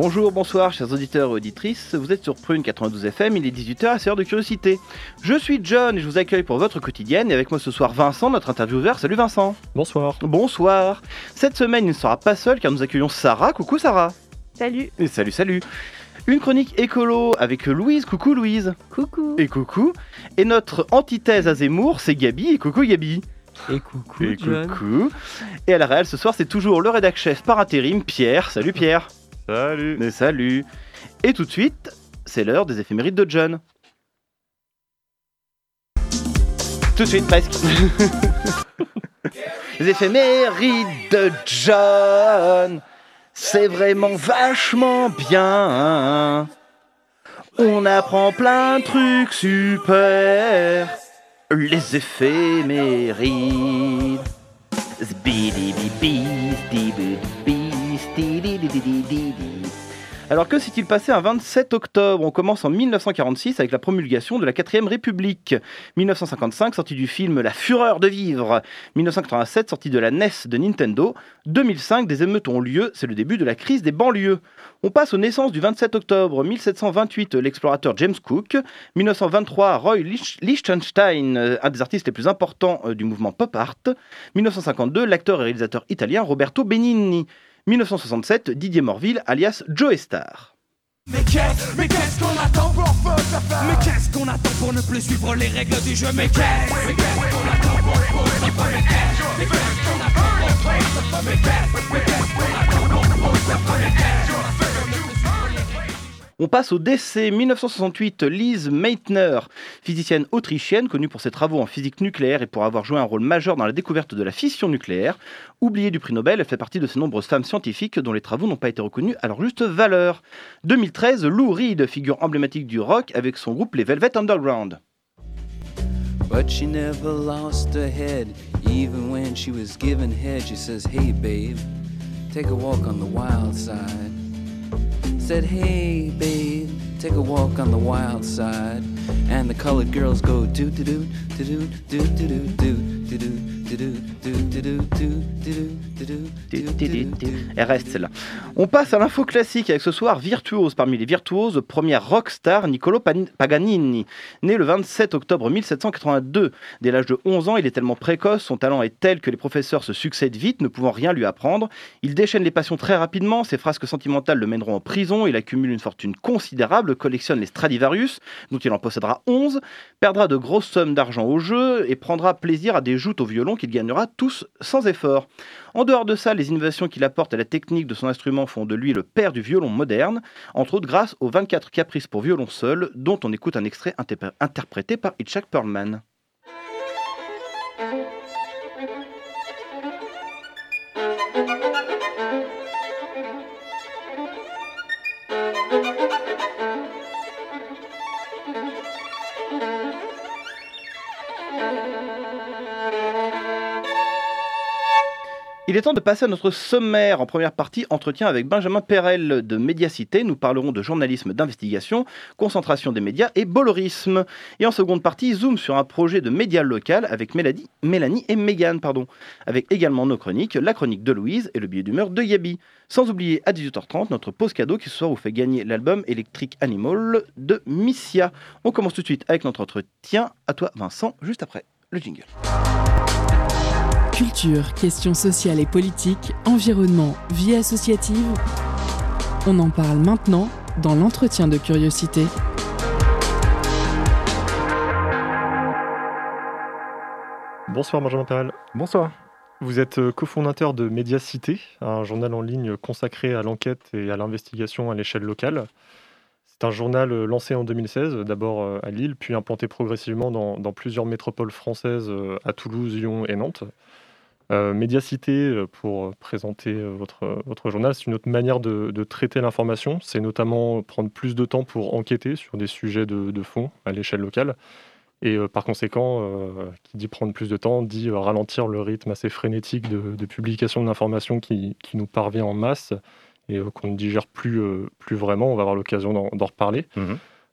Bonjour, bonsoir, chers auditeurs et auditrices. Vous êtes sur Prune 92 FM, il est 18h, c'est l'heure de curiosité. Je suis John et je vous accueille pour votre quotidienne. Et avec moi ce soir, Vincent, notre intervieweur. Salut Vincent. Bonsoir. Bonsoir. Cette semaine, il ne sera pas seul car nous accueillons Sarah. Coucou Sarah. Salut. Et salut, salut. Une chronique écolo avec Louise. Coucou Louise. Coucou. Et coucou. Et notre antithèse à Zemmour, c'est Gabi. Et coucou Gabi. Et coucou. Et John. coucou. Et à la réelle, ce soir, c'est toujours le rédac chef par intérim, Pierre. Salut Pierre. Salut. Mais salut. Et tout de suite, c'est l'heure des éphémérides de John. Tout de suite, presque. les éphémérides de John. C'est vraiment vachement bien. On apprend plein de trucs super. Les éphémérides. Alors que s'est-il passé un 27 octobre? On commence en 1946 avec la promulgation de la 4ème République. 1955, sortie du film La Fureur de vivre. 1987, sortie de la NES de Nintendo. 2005, des émeutes ont lieu, c'est le début de la crise des banlieues. On passe aux naissances du 27 octobre 1728, l'explorateur James Cook. 1923, Roy Lich- Lichtenstein, euh, un des artistes les plus importants euh, du mouvement pop art. 1952, l'acteur et réalisateur italien Roberto Benigni. 1967, Didier Morville, alias Joe Star. Mais qu'est-ce, qu'on attend pour Mais qu'est-ce qu'on attend pour ne plus suivre les règles du jeu Mais qu'est-ce, qu'on attend pour mais qu'est-ce qu'on attend pour On passe au décès 1968, Lise Meitner, physicienne autrichienne connue pour ses travaux en physique nucléaire et pour avoir joué un rôle majeur dans la découverte de la fission nucléaire. Oubliée du prix Nobel, elle fait partie de ces nombreuses femmes scientifiques dont les travaux n'ont pas été reconnus à leur juste valeur. 2013, Lou Reed, figure emblématique du rock avec son groupe Les Velvet Underground. But she never lost her head, even when she was given head. She says, Hey, babe, take a walk on the wild side. Said, Hey, babe, take a walk on the wild side. And the colored girls go do do do do do do do do do Elle reste celle-là. On passe à l'info classique avec ce soir virtuose parmi les virtuoses, première rockstar Niccolo Paganini. Né le 27 octobre 1782, dès l'âge de 11 ans, il est tellement précoce, son talent est tel que les professeurs se succèdent vite, ne pouvant rien lui apprendre. Il déchaîne les passions très rapidement, ses frasques sentimentales le mèneront en prison, il accumule une fortune considérable, collectionne les Stradivarius, dont il en possédera 11, perdra de grosses sommes d'argent au jeu et prendra plaisir à des joutes au violon qu'il gagnera tous sans effort. En dehors de ça, les innovations qu'il apporte à la technique de son instrument font de lui le père du violon moderne, entre autres grâce aux 24 caprices pour violon seul, dont on écoute un extrait interpr- interprété par Hitchak Perlman. Est temps de passer à notre sommaire. En première partie, entretien avec Benjamin Perel de Médiacité. Nous parlerons de journalisme d'investigation, concentration des médias et bollerisme. Et en seconde partie, zoom sur un projet de média local avec Mélanie, Mélanie et Mégane, pardon. Avec également nos chroniques, la chronique de Louise et le billet d'humeur de Yabi. Sans oublier à 18h30 notre pause cadeau qui ce soir vous fait gagner l'album Electric Animal de Missia. On commence tout de suite avec notre entretien. À toi Vincent, juste après le jingle. Culture, questions sociales et politiques, environnement, vie associative. On en parle maintenant dans l'entretien de curiosité. Bonsoir Benjamin Perel. Bonsoir. Vous êtes euh, cofondateur de Médiacité, un journal en ligne consacré à l'enquête et à l'investigation à l'échelle locale. C'est un journal euh, lancé en 2016, d'abord euh, à Lille, puis implanté progressivement dans, dans plusieurs métropoles françaises, à Toulouse, Lyon et Nantes. Euh, Médiacité, euh, pour présenter euh, votre, votre journal, c'est une autre manière de, de traiter l'information. C'est notamment prendre plus de temps pour enquêter sur des sujets de, de fond à l'échelle locale. Et euh, par conséquent, euh, qui dit prendre plus de temps, dit euh, ralentir le rythme assez frénétique de, de publication de l'information qui, qui nous parvient en masse et euh, qu'on ne digère plus, euh, plus vraiment. On va avoir l'occasion d'en reparler.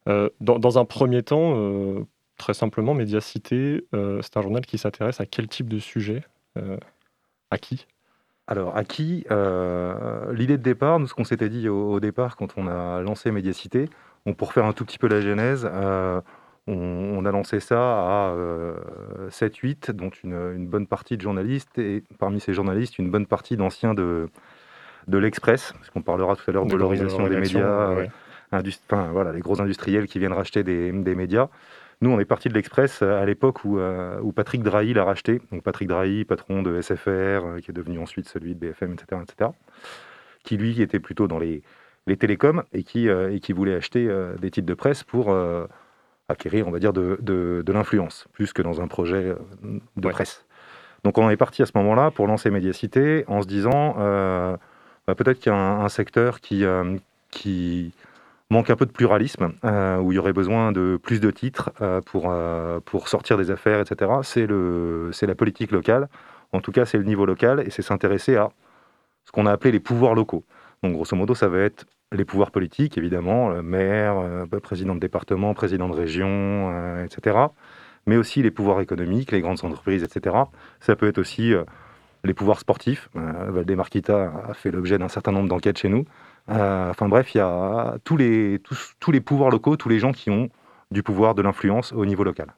Euh, dans, dans un premier temps, euh, très simplement, Médiacité, euh, c'est un journal qui s'intéresse à quel type de sujet? euh, À qui? Alors, à qui? Euh, L'idée de départ, nous, ce qu'on s'était dit au, au départ quand on a lancé Médiacité, on, pour faire un tout petit peu la genèse, euh, on, on a lancé ça à euh, 7-8, dont une, une bonne partie de journalistes, et parmi ces journalistes, une bonne partie d'anciens de, de l'Express, parce qu'on parlera tout à l'heure de De des médias, ouais. euh, enfin, voilà, les gros industriels qui viennent racheter des, des médias. Nous, on est parti de l'Express euh, à l'époque où, euh, où Patrick Drahi l'a racheté. Donc Patrick Drahi, patron de SFR, euh, qui est devenu ensuite celui de BFM, etc., etc., qui lui était plutôt dans les, les télécoms et qui, et qui voulait acheter des titres de presse pour acquérir, on va dire, de, de- de l'influence, plus que dans un projet de Ouais. presse. Donc on est parti à ce moment-là pour lancer Médiacité en se disant, euh, bah, peut-être qu'il y a un, un secteur qui, euh, qui manque un peu de pluralisme, euh, où il y aurait besoin de plus de titres euh, pour, euh, pour sortir des affaires, etc. C'est la politique locale. En tout cas, c'est le niveau local et c'est s'intéresser à ce qu'on a appelé les pouvoirs locaux. Donc, grosso modo, ça va être les pouvoirs politiques, évidemment, maire, bah, président de département, président de région, etc. Mais aussi les pouvoirs économiques, les grandes entreprises, etc. Ça peut être aussi les pouvoirs sportifs. Valdemarquita a fait l'objet d'un certain nombre d'enquêtes chez nous. Euh, enfin bref, il y a tous les, tous, tous les pouvoirs locaux, tous les gens qui ont du pouvoir, de l'influence au niveau local.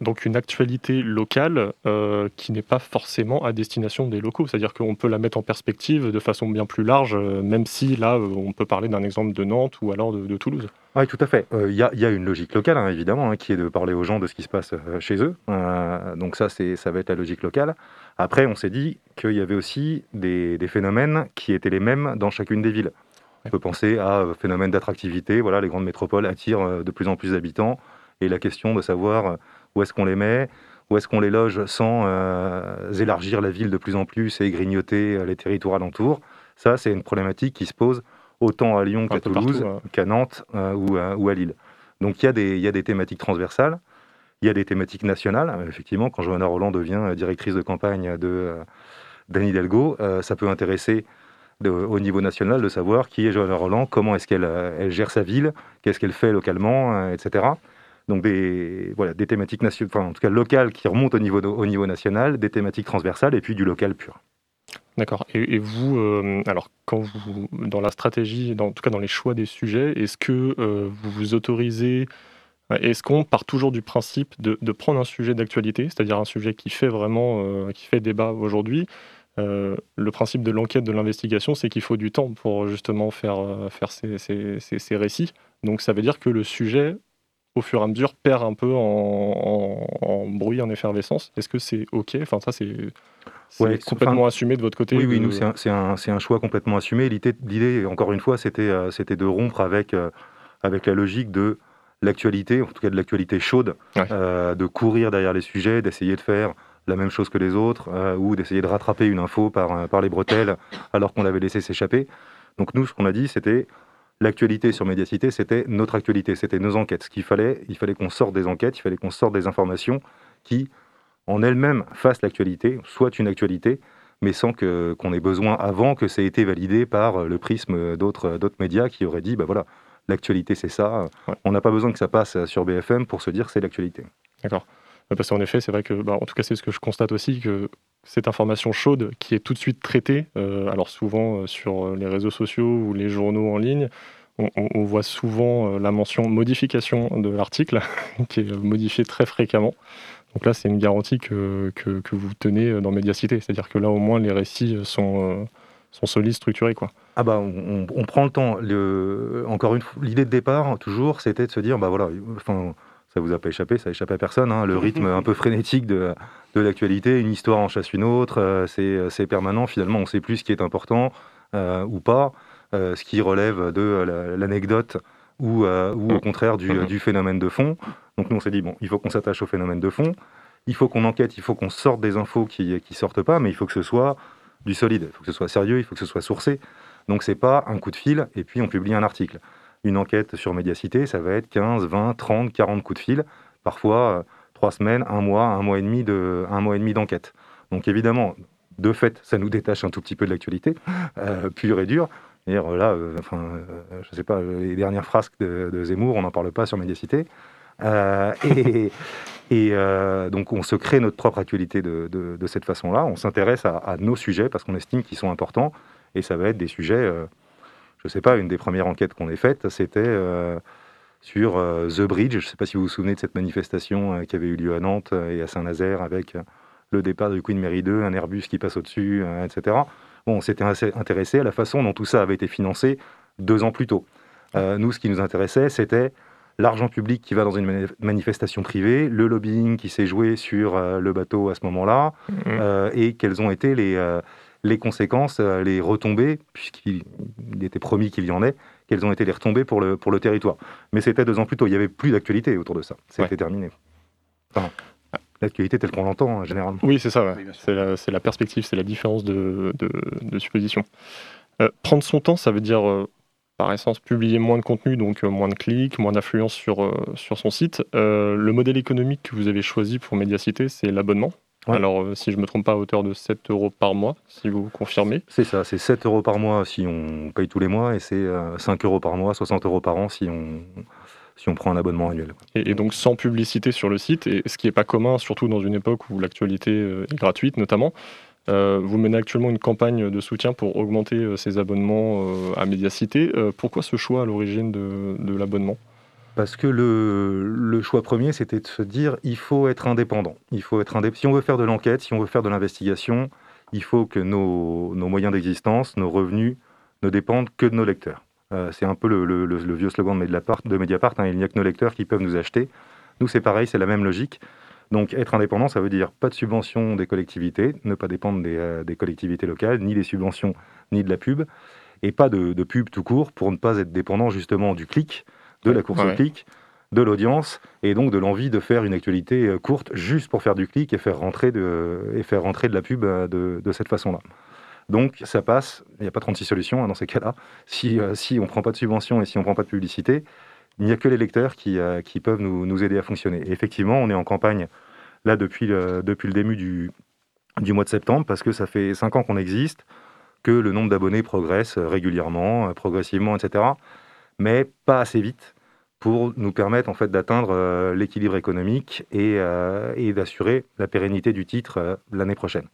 Donc, une actualité locale euh, qui n'est pas forcément à destination des locaux. C'est-à-dire qu'on peut la mettre en perspective de façon bien plus large, euh, même si là, euh, on peut parler d'un exemple de Nantes ou alors de, Toulouse. Oui, tout à fait. Il y, a, une logique locale, hein, évidemment, hein, qui est de parler aux gens de ce qui se passe chez eux. Donc ça, ça va être la logique locale. Après, on s'est dit qu'il y avait aussi des, phénomènes qui étaient les mêmes dans chacune des villes. On peut penser à phénomène d'attractivité. Voilà, les grandes métropoles attirent de plus en plus d'habitants. Et la question de savoir où est-ce qu'on les met, où est-ce qu'on les loge sans euh, élargir la ville de plus en plus et grignoter euh, les territoires alentours, ça, c'est une problématique qui se pose autant à Lyon qu'à Toulouse, ouais. qu'à Nantes euh, ou, à, ou à Lille. Donc il y, a des- il y a des thématiques transversales, il y a des thématiques nationales. Effectivement, quand Johanna Roland devient directrice de campagne de d'Anne Hidalgo, ça peut intéresser de- au niveau national de savoir qui est Johanna Roland, comment est-ce qu'elle elle gère sa ville, qu'est-ce qu'elle fait localement, etc. Donc des, voilà, des thématiques nationales, en tout cas locales qui remontent au niveau, au niveau national, des thématiques transversales et puis du local pur. D'accord. Et, vous, euh, alors, quand vous, dans la stratégie, dans, en tout cas dans les choix des sujets, est-ce que euh, vous vous autorisez, euh, est-ce qu'on part toujours du principe de, de prendre un sujet d'actualité, c'est-à-dire un sujet qui fait vraiment, qui fait débat aujourd'hui Le principe de l'enquête, de l'investigation, c'est qu'il faut du temps pour justement faire, faire ces- ces- ces récits. Donc ça veut dire que le sujet, au fur et à mesure, perd un peu en, en- en bruit, en effervescence. Est-ce que c'est OK? Enfin, ça, c'est Ouais, complètement enfin, assumé de votre côté Oui, oui, nous, c'est un, c'est un- choix complètement assumé. L'idée, encore une fois, c'était euh, de rompre avec, euh, avec la logique de l'actualité, en tout cas de l'actualité chaude, Ouais. euh, de courir derrière les sujets, d'essayer de faire la même chose que les autres, euh, ou d'essayer de rattraper une info par, euh, par les bretelles alors qu'on l'avait laissé s'échapper. Donc nous, ce qu'on a dit, c'était l'actualité sur Médiacité, c'était notre actualité, c'était nos enquêtes. Ce qu'il fallait, il fallait qu'on sorte des enquêtes, il fallait qu'on sorte des informations qui, en elles-mêmes, fassent l'actualité, soit une actualité, mais sans que qu'on ait besoin avant que ça ait été validé par le prisme d'autres d'autres médias qui auraient dit, bah voilà, l'actualité c'est ça. Ouais. On n'a pas besoin que ça passe sur BFM pour se dire c'est l'actualité. D'accord. Euh, Parce qu'en effet, c'est vrai que, bah, en tout cas, c'est ce que je constate aussi, que cette information chaude qui est tout de suite traitée, euh, alors souvent euh, sur euh, les réseaux sociaux ou les journaux en ligne, on, on- on voit souvent la mention modification de l'article, qui est euh, modifié très fréquemment. Donc là, c'est une garantie que, que, que vous tenez dans Médiacité. C'est-à-dire que là, au moins, les récits sont, euh, sont solides, structurés. Quoi. Ah bah on, prend le temps. Le- encore une fois, l'idée de départ toujours, c'était de se dire bah voilà, enfin ça vous a pas échappé, ça échappe à personne. hein, le rythme un peu frénétique de, de l'actualité, une histoire en chasse une autre, euh, c'est c'est permanent. Finalement, on sait plus ce qui est important euh, ou pas, euh, ce qui relève de la- l'anecdote ou, euh, ou au contraire du, Mhm. du phénomène de fond. Donc nous on s'est dit bon, il faut qu'on s'attache au phénomène de fond. il faut qu'on enquête, il faut qu'on sorte des infos qui ne sortent pas, mais il faut que ce soit du solide, il faut que ce soit sérieux, il faut que ce soit sourcé. Donc c'est pas un coup de fil et puis on publie un article. Une enquête sur Médiacité, ça va être 15, 20, 30, 40 coups de fil, parfois euh, trois semaines, un mois, un mois et demi de, un mois et demi d'enquête. Donc évidemment, de fait, ça nous détache un tout petit peu de l'actualité, euh, pure et dure. Et là, euh, enfin, euh, je sais pas, les dernières frasques de, Zemmour, on n'en parle pas sur Médiacité. et, et donc, on se crée notre propre actualité de, de, cette façon-là. On s'intéresse à, à, nos sujets parce qu'on estime qu'ils sont importants. Et ça va être des sujets, je ne sais pas, une des premières enquêtes qu'on ait faites, c'était sur The Bridge. Je ne sais pas si vous vous souvenez de cette manifestation qui avait eu lieu à Nantes et à Saint-Nazaire avec le départ du Queen Mary 2, un Airbus qui passe au-dessus, euh, etc. Bon, on s'était intéressé à la façon dont tout ça avait été financé deux ans plus tôt. Euh, nous, ce qui nous intéressait, c'était l'argent public qui va dans une manifestation privée, le lobbying qui s'est joué sur euh, le bateau à ce moment-là, mmh. et quelles ont été les, les conséquences, les retombées, puisqu'il était promis qu'il y en ait, quelles ont été les retombées pour le, pour le territoire. Mais c'était deux ans plus tôt, il n'y avait plus d'actualité autour de ça, c'était terminé. Enfin, l'actualité telle qu'on l'entend hein, généralement. Oui, c'est ça. c'est la, perspective, c'est la différence de, supposition. Euh, prendre son temps, ça veut dire euh, par essence publier moins de contenu, donc euh, moins de clics, moins d'affluence sur, sur son site. le modèle économique que vous avez choisi pour Médiacité, c'est l'abonnement. Alors, si je ne me trompe pas, à hauteur de 7 euros par mois, si vous confirmez. C'est ça, c'est 7 euros par mois si on paye tous les mois et c'est 5 euros par mois, 60 euros par an si on, si on prend un abonnement annuel. Et, donc sans publicité sur le site, et ce qui n'est pas commun, surtout dans une époque où l'actualité euh, est gratuite notamment. Euh, vous menez actuellement une campagne de soutien pour augmenter euh, ces abonnements à Médiacité. pourquoi ce choix à l'origine de, l'abonnement? Parce que le, choix premier, c'était de se dire il faut être indépendant. Il faut être Si on veut faire de l'enquête, si on veut faire de l'investigation, il faut que nos, moyens d'existence, nos revenus ne dépendent que de nos lecteurs. Euh, c'est un peu le, vieux slogan de Mediapart, de hein, il n'y a que nos lecteurs qui peuvent nous acheter. Nous, c'est pareil, c'est la même logique. Donc être indépendant, ça veut dire pas de subvention des collectivités, ne pas dépendre des, euh, collectivités locales, ni des subventions, ni de la pub, et pas de, pub tout court pour ne pas être dépendant justement du clic, de la course au clic, de l'audience, et donc de l'envie de faire une actualité euh, courte juste pour faire du clic et faire rentrer de, et faire rentrer de la pub de cette façon-là. Donc ça passe, il n'y a pas 36 solutions hein, dans ces cas-là. Si, euh, si on ne prend pas de subvention et si on ne prend pas de publicité, il n'y a que les lecteurs qui, euh, qui peuvent nous, nous, aider à fonctionner. Et effectivement, on est en campagne là depuis le, depuis le début du, du mois de septembre, parce que ça fait 5 ans qu'on existe, que le nombre d'abonnés progresse régulièrement, euh, progressivement, etc. Mais pas assez vite pour nous permettre en fait d'atteindre l'équilibre économique et, et d'assurer la pérennité du titre l'année prochaine.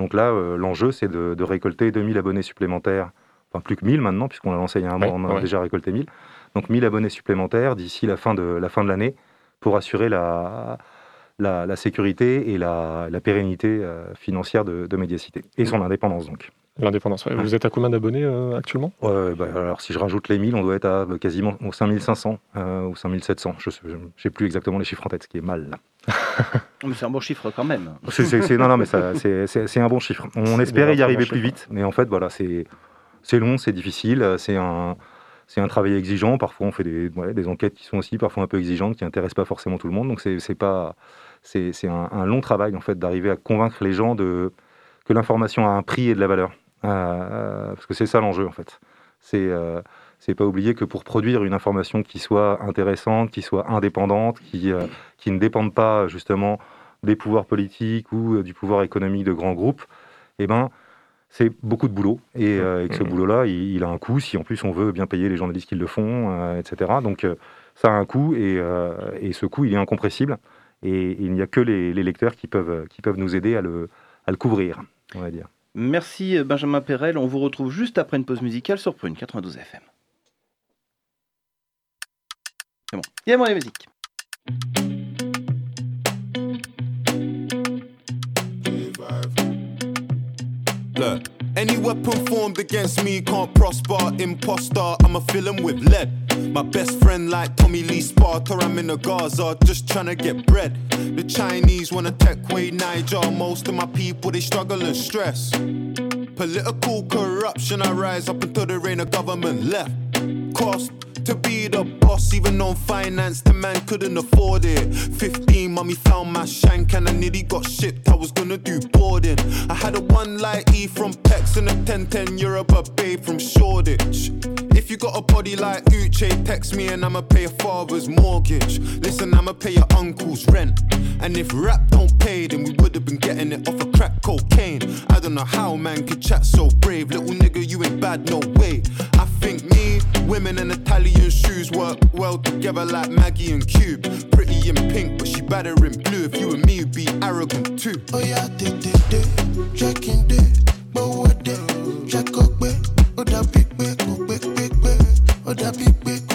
Donc là, euh, l'enjeu, c'est de, récolter 2000 abonnés supplémentaires, enfin plus que 1000 maintenant, puisqu'on a lancé il y a un mois, on a déjà récolté 1000. Donc 1000 abonnés supplémentaires d'ici la fin de l'année pour assurer la, la, sécurité et la, pérennité euh, financière de, de Médiacité et son indépendance donc. L'indépendance. Vous êtes à combien d'abonnés euh, actuellement? Bah, Alors, si je rajoute les 1000, on doit être à euh, quasiment aux 5500 euh, ou 5700. Je ne sais plus exactement les chiffres en tête, ce qui est mal. mais c'est un bon chiffre quand même. C'est, non, non, mais c'est, un bon chiffre. On espérait y arriver plus vite, mais en fait, voilà, c'est, long, c'est difficile, c'est un, c'est un travail exigeant. Parfois, on fait des, des, enquêtes qui sont aussi parfois un peu exigeantes, qui n'intéressent pas forcément tout le monde. Donc, c'est, pas, c'est, un, un, long travail en fait d'arriver à convaincre les gens de, que l'information a un prix et de la valeur. Euh, parce que c'est ça l'enjeu en fait. C'est euh, c'est pas oublier que pour produire une information qui soit intéressante, qui soit indépendante, qui, euh, qui ne dépende pas justement des pouvoirs politiques ou du pouvoir économique de grands groupes, eh ben, c'est beaucoup de boulot. Et, que ce boulot-là, il, a un coût, si en plus on veut bien payer les journalistes qui le font, etc. Donc ça a un coût, et, et, ce coût, il est incompressible. Et, il n'y a que les, les, lecteurs qui peuvent, qui peuvent nous aider à le, à le couvrir, on va dire. Merci euh, Benjamin Perel. On vous retrouve juste après une pause musicale sur Prune 92 FM. C'est bon. Il y moi la musique. Against me can't prosper. Imposter, with lead. My best friend like Tommy Lee Sparta, I'm in the Gaza, just trying to get bread. The Chinese wanna take way Niger, most of my people they struggle and stress. Political corruption, I rise up until the reign of government left. Cost to be the boss, even on finance, the man couldn't afford it. 15, mummy found my shank and I nearly got shipped. I was gonna do boarding. I had a one light E from Pex and a 1010 Europe, a babe from Shoreditch. If you got a body like Uche, text me and I'ma pay your father's mortgage. Listen, I'ma pay your uncle's rent. And if rap don't pay, then we would've been getting it off of crack cocaine. I don't know how man could chat so brave. Little nigga, you ain't bad, no way. I think me, women and Italian shoes work well together like Maggie and Cube. Pretty in pink, but she better in blue. If you and me would be arrogant too. Oh yeah, de de de, checking de, but what de, check up oh da big but that big, big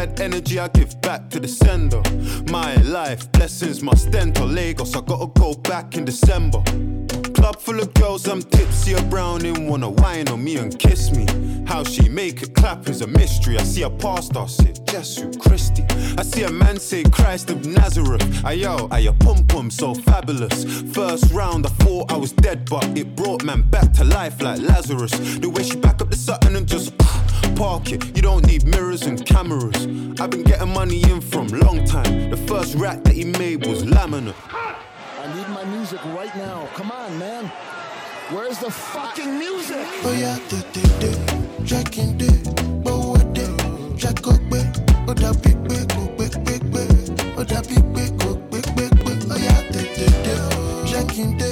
energy I give back to the sender. My life, blessings must enter Lagos. I gotta go back in December. Club full of girls, I'm tipsy, a browning, wanna wine on me and kiss me. How she make it clap is a mystery. I see a pastor say, Jesus Christi. I see a man say, Christ of Nazareth. Ayo, ayo, pum pum, so fabulous. First round, I thought I was dead, but it brought man back to life like Lazarus. The way she back up the Sutton and just park it. You don't need mirrors and cameras. I've been getting money in from long time. The first rack that he made was laminate. I need my music right now. Come on, man. Where's the fucking music? Oh yeah, de de de, checking de, but what de, check up be, oh da big be, go big big be, oh da big be, go big big be. Oh yeah, de de de, checking de, but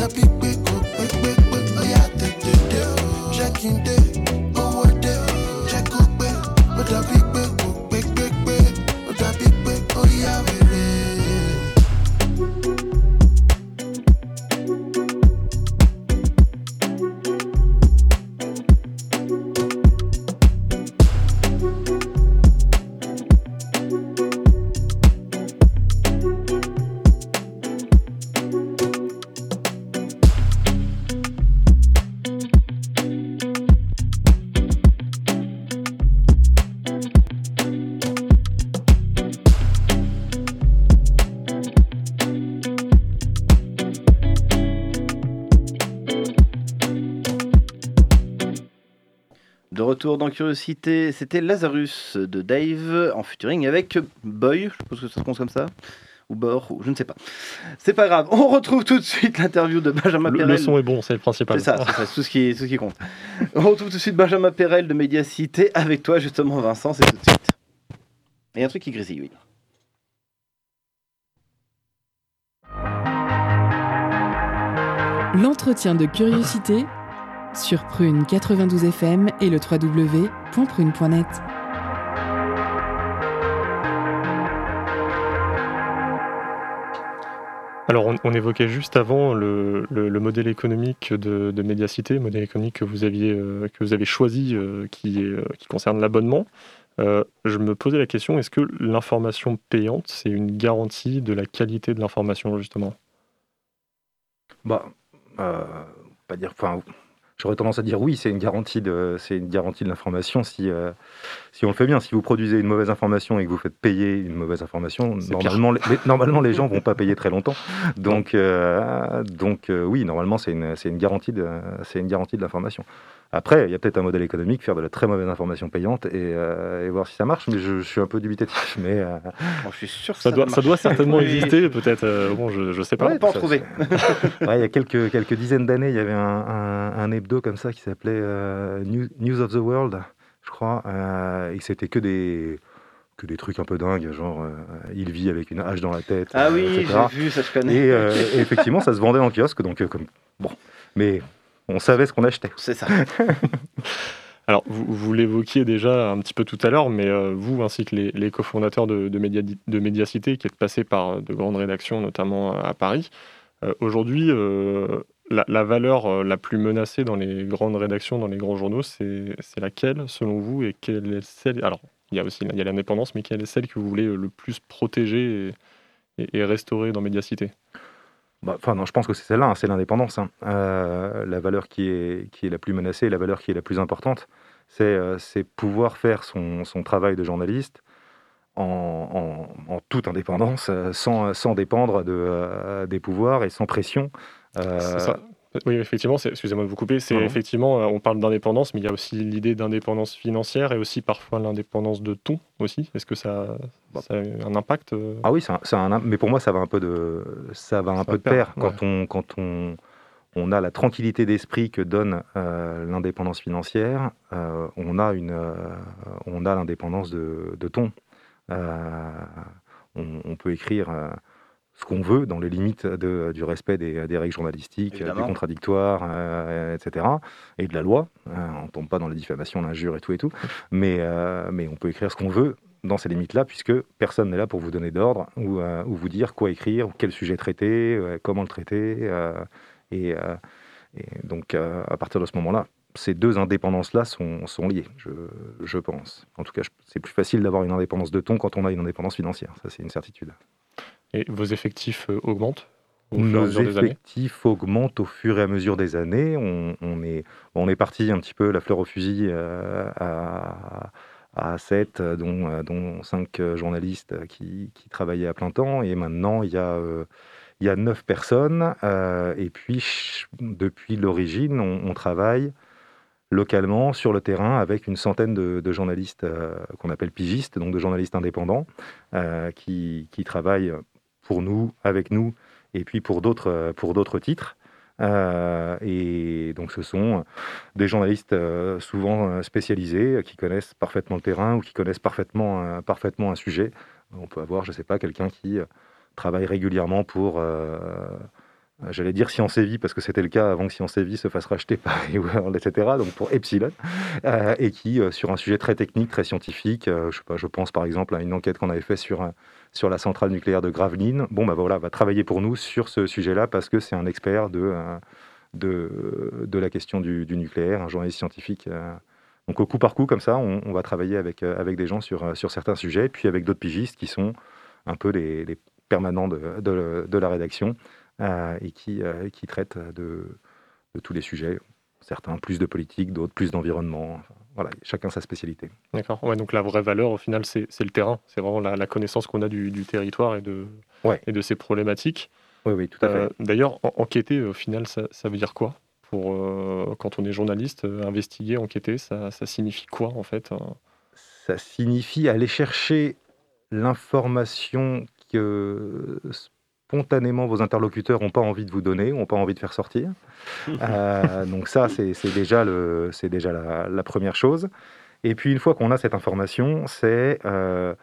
jẹ́ pípé kò pépépé ó tètè dé o ṣé kí n dé. Curiosité, c'était Lazarus de Dave en featuring avec Boy, je suppose que ça se prononce comme ça, ou Bor, ou je ne sais pas. C'est pas grave, on retrouve tout de suite l'interview de Benjamin Le, Perel. le son est bon, c'est le principal. C'est ça, c'est ça, c'est tout ce, qui, tout ce qui compte. On retrouve tout de suite Benjamin Perel de Médiacité avec toi justement Vincent, c'est tout de suite. Et un truc qui grésille, oui. L'entretien de curiosité sur Prune 92 FM et le www.prune.net. Alors, on, on évoquait juste avant le, le- le modèle économique de, de Médiacité, modèle économique que vous aviez, euh, que vous avez choisi, euh, qui, est, euh, qui concerne l'abonnement. Euh, je me posais la question est-ce que l'information payante, c'est une garantie de la qualité de l'information, justement? Bah, euh, pas dire. Enfin, j'aurais tendance à dire oui, c'est une garantie de, c'est une garantie de l'information si, euh, si on le fait bien. Si vous produisez une mauvaise information et que vous faites payer une mauvaise information, normalement, les, normalement les gens vont pas payer très longtemps. Donc, euh, donc euh, oui, normalement c'est une, c'est une garantie de, c'est une garantie de l'information. Après, il y a peut-être un modèle économique, faire de la très mauvaise information payante et, euh, et voir si ça marche. Mais je, je suis un peu dubitatif. Mais euh, Bon, je suis sûr que ça, ça, doit, ne ça certainement Oui. exister, peut-être. euh, bon, je, je sais pas. Ouais, pas en trouver. Ouais, il y a quelques, quelques dizaines d'années, il y avait un, un- un hebdo comme ça qui s'appelait euh, New- News of the World, je crois, euh, et que c'était que des, que des trucs un peu dingues, genre euh, il vit avec une hache dans la tête, Ah euh, oui, j'ai vu, ça je connais. Et, euh, et effectivement, ça se vendait en kiosque, donc euh, comme bon, mais on savait ce qu'on achetait. C'est ça. Alors, vous, vous l'évoquiez déjà un petit peu tout à l'heure, mais euh, vous, ainsi que les, les cofondateurs de, de, Média- de Médiacité, qui êtes passés par euh, de grandes rédactions, notamment euh, à Paris, euh, aujourd'hui, euh, la, la valeur la plus menacée dans les grandes rédactions, dans les grands journaux, c'est c'est laquelle, selon vous, et quelle est celle... Alors, il y a aussi il y a l'indépendance, mais quelle est celle que vous voulez le plus protéger est, restaurée dans Médiacité Enfin, non, je pense que c'est celle-là, hein, c'est l'indépendance. Hein. Euh, la valeur qui est, qui est la plus menacée, la valeur qui est la plus importante, c'est euh, pouvoir faire son, son, travail de journaliste en, en, toute indépendance, sans, sans dépendre de, des pouvoirs et sans pression. Ça. Oui, effectivement, excusez-moi de vous couper, c'est effectivement, euh, on parle d'indépendance, mais il y a aussi l'idée d'indépendance financière et aussi parfois l'indépendance de ton aussi. Est-ce que ça, bah. a un impact euh Ah oui, ça, un, mais pour moi, ça va un peu de, ça va un peu de pair. Quand, on, quand on, on a la tranquillité d'esprit que donne euh, l'indépendance financière, on a, une, on a l'indépendance de, de, ton. On, on, peut écrire ce qu'on veut dans les limites du respect des, règles journalistiques, du contradictoire, euh, etc. Et de la loi. Hein, on ne tombe pas dans la diffamation, l'injure et tout et tout. Mais, euh, mais on peut écrire ce qu'on veut dans ces limites-là, puisque personne n'est là pour vous donner d'ordre ou, euh, ou, vous dire quoi écrire, quel sujet traiter, comment le traiter. Et, et, donc, à partir de ce moment-là, ces deux indépendances-là sont, sont, liées, je, je, pense. En tout cas, c'est plus facile d'avoir une indépendance de ton quand on a une indépendance financière. Ça, c'est une certitude. Et vos effectifs euh, augmentent Nos effectifs augmentent au fur et à mesure des années. On, est, on est parti un petit peu la fleur au fusil euh, à, à 7, dont, dont 5 journalistes qui, qui, travaillaient à plein temps. Et maintenant, il y a, il y a 9 personnes. Euh, et puis, depuis l'origine, on, travaille localement sur le terrain avec une centaine de, journalistes qu'on appelle pigistes, donc de journalistes indépendants, qui, qui, travaillent pour nous, avec nous, et puis pour d'autres, euh, pour d'autres titres. Euh, et donc ce sont des journalistes euh, souvent spécialisés qui connaissent parfaitement le terrain ou qui connaissent parfaitement, parfaitement un sujet. On peut avoir, je ne sais pas, quelqu'un qui travaille régulièrement pour euh, j'allais dire Science et Vie parce que c'était le cas avant que Science et Vie se fasse racheter par World, etc. Donc pour Epsilon, euh, et qui, euh, sur un sujet très technique, très scientifique, pas, je pense par exemple à une enquête qu'on avait faite sur, sur la centrale nucléaire de Gravelines, bon, bah voilà, va travailler pour nous sur ce sujet-là parce que c'est un expert de, de, la question du, nucléaire, un journaliste scientifique. Donc au coup par coup, comme ça, on, va travailler avec, avec des gens sur, sur certains sujets, puis avec d'autres pigistes qui sont un peu les, permanents de, de la rédaction. Euh, et qui, euh, qui traite de, tous les sujets. Certains plus de politique, d'autres plus d'environnement. voilà, chacun sa spécialité. D'accord. Ouais, donc la vraie valeur, au final, c'est le terrain. C'est vraiment la, connaissance qu'on a du, territoire et de, et de ses problématiques. Oui, oui, tout à fait. Euh, d'ailleurs, enquêter, au final, ça, veut dire quoi pour, quand on est journaliste, investiguer, enquêter, ça, ça, signifie quoi en fait Ça signifie aller chercher l'information que spontanément vos interlocuteurs n'ont pas envie de vous donner, n'ont pas envie de faire sortir. Euh, donc ça, c'est déjà, le, déjà la, première chose. Et puis une fois qu'on a cette information, c'est euh,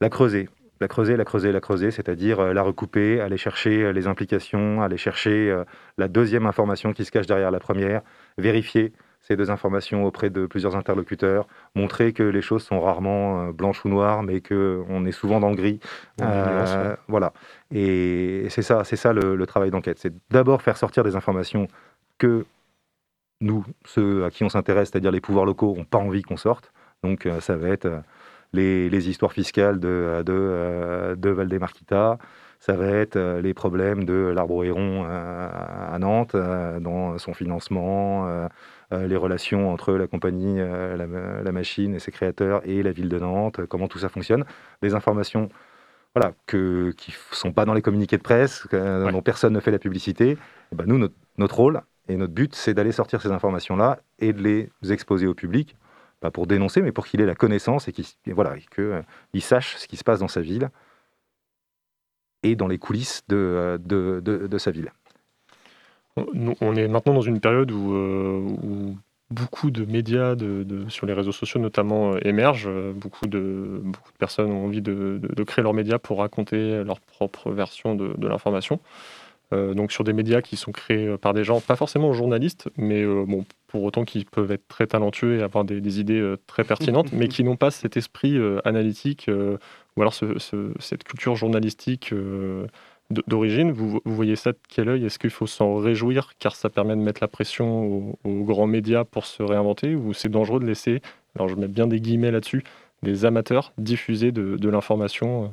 la creuser. La creuser, la creuser, la creuser, c'est-à-dire euh, la recouper, aller chercher les implications, aller chercher la deuxième information qui se cache derrière la première, vérifier ces deux informations auprès de plusieurs interlocuteurs, montrer que les choses sont rarement euh, blanches ou noires, mais qu'on est souvent dans le gris. Euh, voilà. Et c'est ça, c'est ça le, travail d'enquête. C'est d'abord faire sortir des informations que nous, ceux à qui on s'intéresse, c'est-à-dire les pouvoirs locaux, n'ont pas envie qu'on sorte. Donc euh, ça va être les, histoires fiscales de, de, de Valdemarquita, ça va être les problèmes de l'arbre héron à Nantes, dans son financement, euh, les relations entre la compagnie, euh, la, machine et ses créateurs et la ville de Nantes, comment tout ça fonctionne, des informations voilà, que, qui ne sont pas dans les communiqués de presse, dont personne ne fait la publicité. Et ben nous, notre, rôle et notre but, c'est d'aller sortir ces informations-là et de les exposer au public, pour dénoncer, mais pour qu'il ait la connaissance et qu'il voilà, euh, sache ce qui se passe dans sa ville et dans les coulisses de, de sa ville on est maintenant dans une période où, euh, beaucoup de médias sur les réseaux sociaux notamment euh, émergent. Beaucoup de, personnes ont envie de, créer leurs médias pour raconter leur propre version de, l'information. Euh, donc sur des médias qui sont créés par des gens, pas forcément journalistes, mais bon, pour autant qui peuvent être très talentueux et avoir des, idées très pertinentes, mais qui n'ont pas cet esprit analytique ou alors cette culture journalistique d'origine. Vous, voyez ça de quel œil? Est-ce qu'il faut s'en réjouir car ça permet de mettre la pression aux, grands médias pour se réinventer ou c'est dangereux de laisser, alors je mets bien des guillemets là-dessus, des amateurs diffuser de, l'information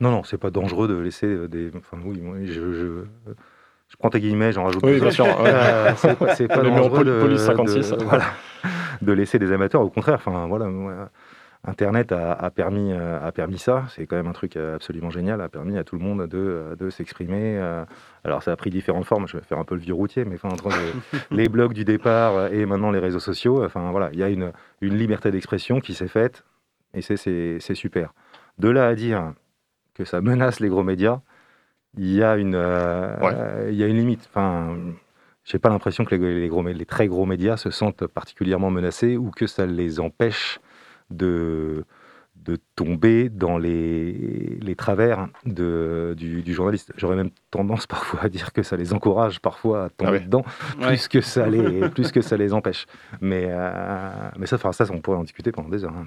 Non, non, c'est pas dangereux de laisser euh, des. Enfin, oui, je, je, je prends tes guillemets, j'en rajoute Oui, bien sûr. Euh, c'est pas- c'est pas les dangereux de, police 56. de- voilà, de laisser des amateurs. Au contraire, enfin voilà, Internet a, a permis euh, a permis ça. C'est quand même un truc euh, absolument génial. A permis à tout le monde de, de s'exprimer. Alors ça a pris différentes formes. Je vais faire un peu le vieux routier, mais enfin entre le- les blogs du départ et maintenant les réseaux sociaux, enfin voilà, il y a une, une liberté d'expression qui s'est faite et c'est- c'est c'est super. De là à dire que ça menace les gros médias, il y a une, euh, Ouais. euh, il y a une limite. Enfin, j'ai pas l'impression que les, les gros, mé- les très gros médias se sentent particulièrement menacés ou que ça les empêche de, de tomber dans les, les travers de, du, du journaliste. J'aurais même tendance parfois à dire que ça les encourage parfois à tomber Ah ouais. dedans, Ouais. plus, que ça les, plus que ça les empêche. Mais, euh, mais ça, enfin, ça, on pourrait en discuter pendant des heures. hein.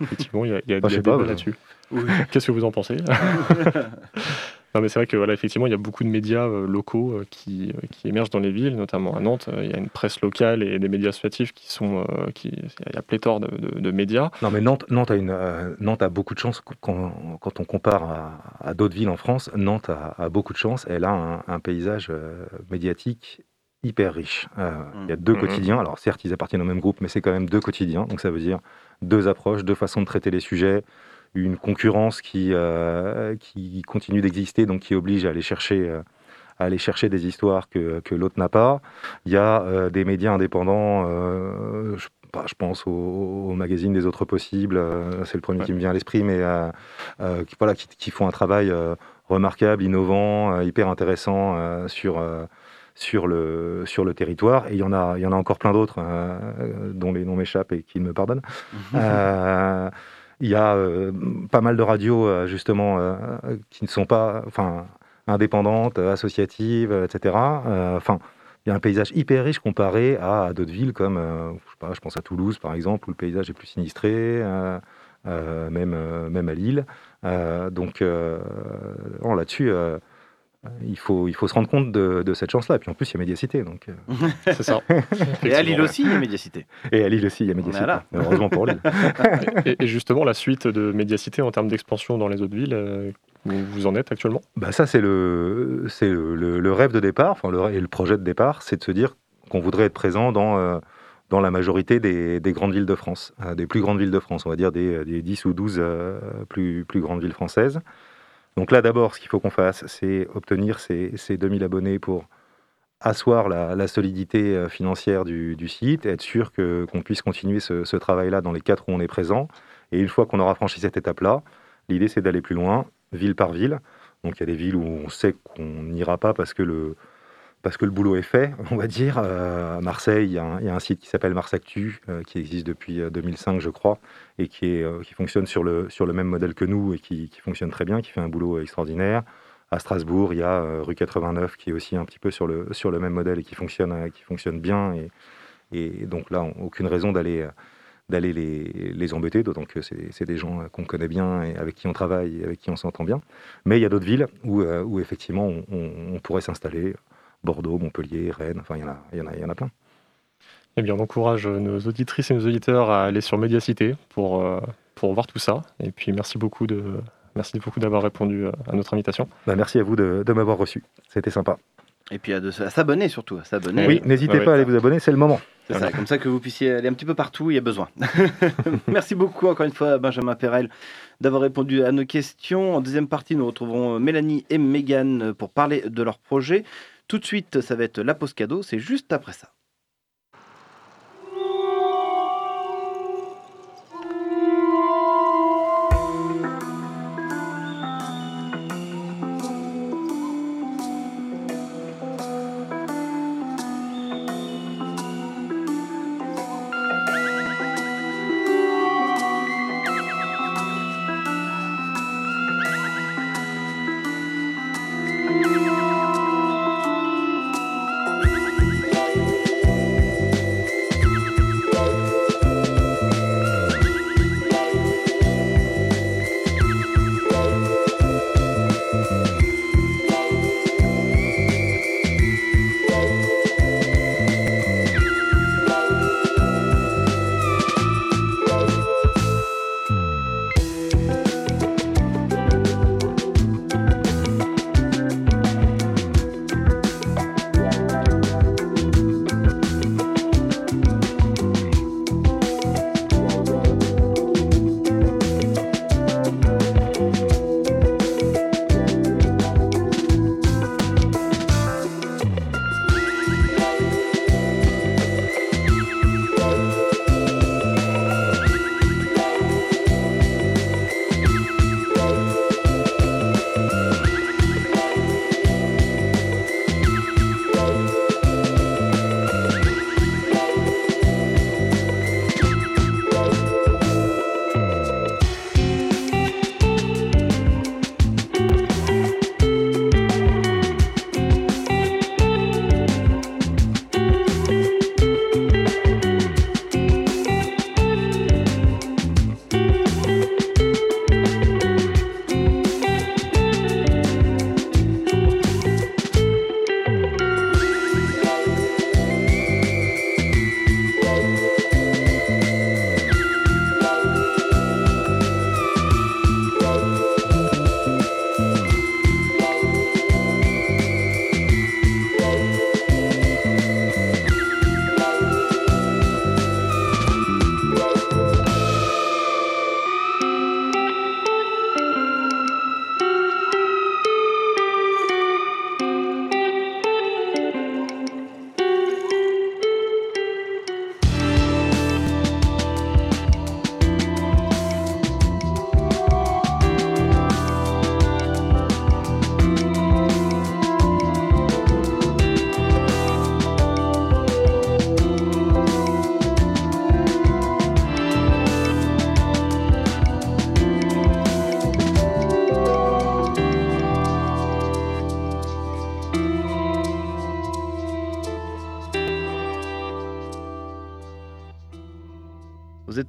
Effectivement, il y a, y a, y débat là-dessus. Qu'est-ce que vous en pensez? Non, mais c'est vrai que voilà, effectivement, il y a beaucoup de médias euh, locaux euh, qui, euh, qui émergent dans les villes, notamment à Nantes. Il y a une presse locale et des médias associatifs qui sont, qui, il y a pléthore de, de- de médias. Non, mais Nantes, Nantes, a, une, euh, Nantes a beaucoup de chance quand, quand on compare à, à d'autres villes en France. Nantes a, a beaucoup de chance. Elle a un, un paysage euh, médiatique hyper riche. Euh, Il y a deux Mhm. quotidiens. Alors certes, ils appartiennent au même groupe, mais c'est quand même deux quotidiens. Donc ça veut dire deux approches, deux façons de traiter les sujets, une concurrence qui, euh, qui continue d'exister, donc qui oblige à aller chercher. euh, à aller chercher des histoires que, que l'autre n'a pas. Il y a euh, des médias indépendants, je, bah, je pense au, au magazine des autres possibles, c'est le premier Ouais. qui me vient à l'esprit, mais qui, voilà, qui, qui font un travail remarquable, innovant, hyper intéressant sur, sur, le, sur le territoire. Et il y en a, il y en a encore plein d'autres euh, dont les noms m'échappent et qu'ils me pardonnent. Euh, il y a euh, pas mal de radios euh, justement euh, qui ne sont pas, indépendantes, associatives, etc. Enfin, il y a un paysage hyper riche comparé à, d'autres villes comme, je, pense à Toulouse par exemple, où le paysage est plus sinistré, même, même à Lille. Donc là-dessus, il, faut, il faut se rendre compte de, de cette chance-là. Et puis en plus, il y a Médiacité. Donc, euh, C'est ça. Et à Lille aussi, il y a Médiacité. Et à Lille aussi, il y a Médiacité. Voilà. Heureusement pour Lille. Et, et justement, la suite de Médiacité en termes d'expansion dans les autres villes, euh, où vous en êtes actuellement? Bah ça, c'est le, c'est le, le- le rêve de départ, enfin, le, et le projet de départ, c'est de se dire qu'on voudrait être présent dans, euh, dans la majorité des, des grandes villes de France, euh, des plus grandes villes de France, on va dire des, des 10 ou 12 euh, plus, plus grandes villes françaises. Donc là, d'abord, ce qu'il faut qu'on fasse, c'est obtenir ces, ces 2000 abonnés pour asseoir la, solidité euh, financière du, site, être sûr qu'on puisse continuer ce, ce travail-là dans les quatre où on est présent. Et une fois qu'on aura franchi cette étape-là, l'idée, c'est d'aller plus loin, ville par ville. Donc il y a des villes où on sait qu'on n'ira pas parce que le, parce que le boulot est fait, on va dire. Euh, à Marseille, il y, a un- site qui s'appelle Marsactu, euh, qui existe depuis euh, 2005, je crois, et qui, euh, fonctionne sur le, même modèle que nous et qui, fonctionne très bien, qui fait un boulot extraordinaire. À Strasbourg, il y a euh, rue 89 qui est aussi un petit peu sur le, même modèle et qui fonctionne, euh, bien. Et, donc là, aucune raison d'aller euh, les, embêter, d'autant que c'est des gens euh, qu'on connaît bien et avec qui on travaille avec qui on s'entend bien. Mais il y a d'autres villes où, euh, effectivement on pourrait s'installer. Bordeaux, Montpellier, Rennes, enfin il y en a, il y en a, il y en a plein. Eh bien, on encourage nos auditrices et nos auditeurs à aller sur Médiacité pour, euh, pour voir tout ça. Et puis, merci beaucoup de merci beaucoup d'avoir répondu euh, à notre invitation. Bah, merci à vous de, de m'avoir reçu, c'était sympa. Et puis à, de- à s'abonner surtout, à s'abonner. Oui, n'hésitez ouais, pas à aller vous abonner, c'est le moment. C'est ça, comme ça que vous puissiez aller un petit peu partout où il y a besoin. Merci beaucoup encore une fois Benjamin Perel d'avoir répondu à nos questions. En deuxième partie, nous retrouverons Mélanie et Megan pour parler de leur projet. Tout de suite, ça va être la pause cadeau, c'est juste après ça.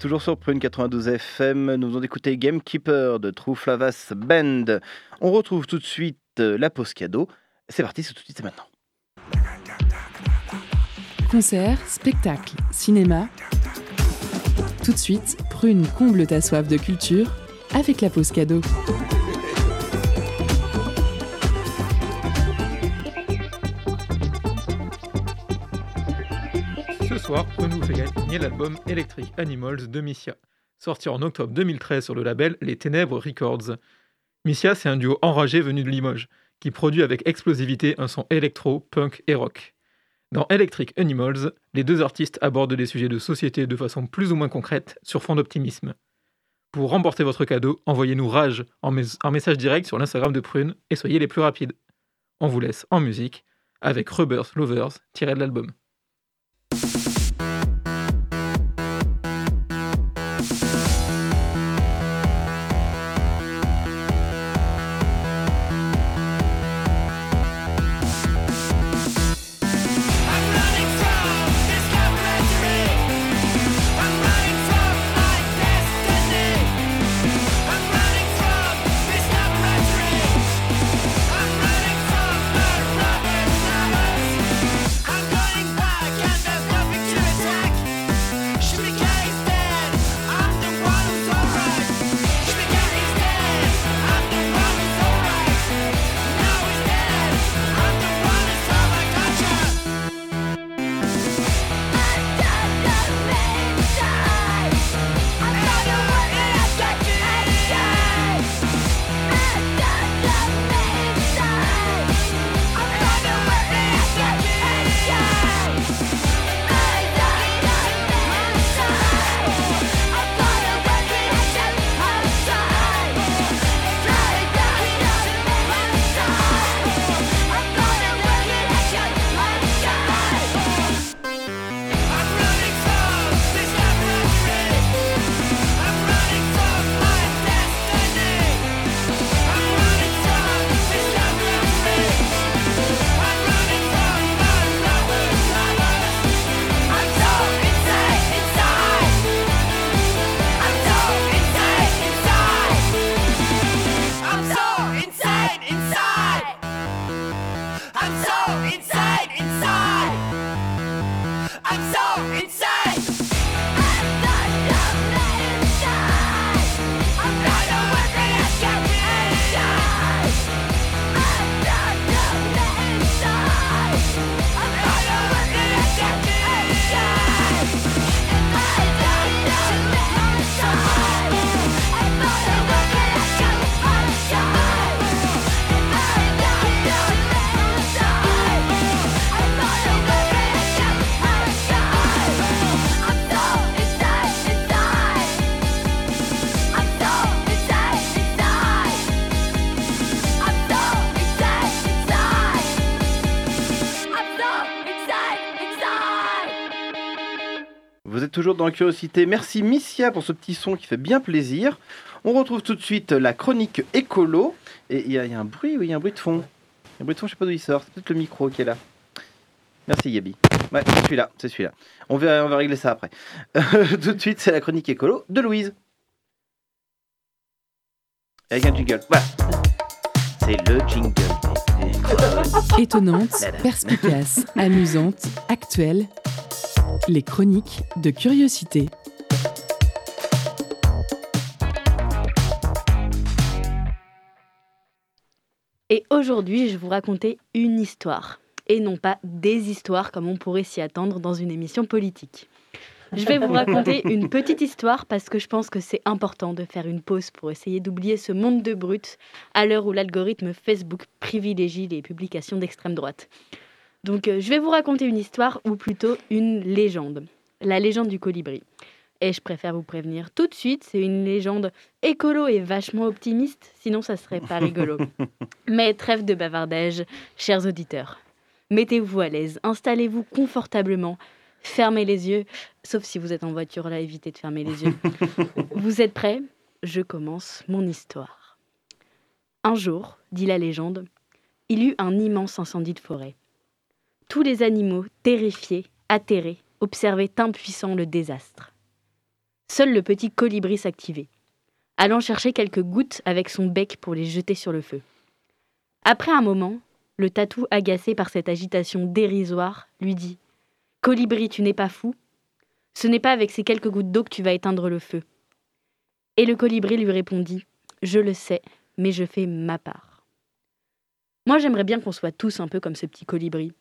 Toujours sur Prune 92 FM. Nous venons d'écouter Gamekeeper de True Flavas Band. On retrouve tout de suite euh, la pause cadeau. C'est parti, c'est tout de suite, maintenant. Concerts, spectacles, cinéma. Tout de suite, Prune comble ta soif de culture avec la pause cadeau. Ce soir, Prune vous fait gagner l'album Electric Animals de Missia, sorti en octobre 2013 sur le label Les Ténèbres Records. Missia, c'est un duo enragé venu de Limoges, qui produit avec explosivité un son électro, punk et rock. Dans Electric Animals, les deux artistes abordent des sujets de société de façon plus ou moins concrète, sur fond d'optimisme. Pour remporter votre cadeau, envoyez-nous Rage en message direct sur l'Instagram de Prune et soyez les plus rapides. On vous laisse en musique avec Rubbers Lovers tiré de l'album. Toujours dans Curiosité. Merci Missia pour ce petit son qui fait bien plaisir. On retrouve tout de suite la chronique écolo. Et il y, a un bruit, oui, un bruit de fond. Un bruit de fond, je sais pas d'où il sort. C'est peut-être le micro qui est là. Merci. Ouais, c'est celui-là, c'est celui-là. On va, on va régler ça après. tout de suite, c'est la chronique écolo de Louise. Avec un jingle. Voilà. C'est le jingle. Étonnante, perspicace, amusante, actuelle. Les chroniques de curiosité. Et aujourd'hui, je vais vous raconter une histoire, et non pas des histoires comme on pourrait s'y attendre dans une émission politique. Je vais vous raconter une petite histoire parce que je pense que c'est important de faire une pause pour essayer d'oublier ce monde de brutes à l'heure où l'algorithme Facebook privilégie les publications d'extrême droite. Donc euh, je vais vous raconter une histoire ou plutôt une légende. La légende du colibri. Et je préfère vous prévenir tout de suite, c'est une légende écolo et vachement optimiste, sinon ça serait pas rigolo. Mais trêve de bavardage, chers auditeurs. Mettez-vous à l'aise, installez-vous confortablement, fermez les yeux, sauf si vous êtes en voiture, là, évitez de fermer les yeux. vous êtes prêts? Je commence mon histoire. Un jour, dit la légende, il y eut un immense incendie de forêt. Tous les animaux, terrifiés, atterrés, observaient impuissants le désastre. Seul le petit colibri s'activait, allant chercher quelques gouttes avec son bec pour les jeter sur le feu. Après un moment, le tatou, agacé par cette agitation dérisoire, lui dit Colibri, tu n'es pas fou Ce n'est pas avec ces quelques gouttes d'eau que tu vas éteindre le feu. Et le colibri lui répondit Je le sais, mais je fais ma part. Moi, j'aimerais bien qu'on soit tous un peu comme ce petit colibri,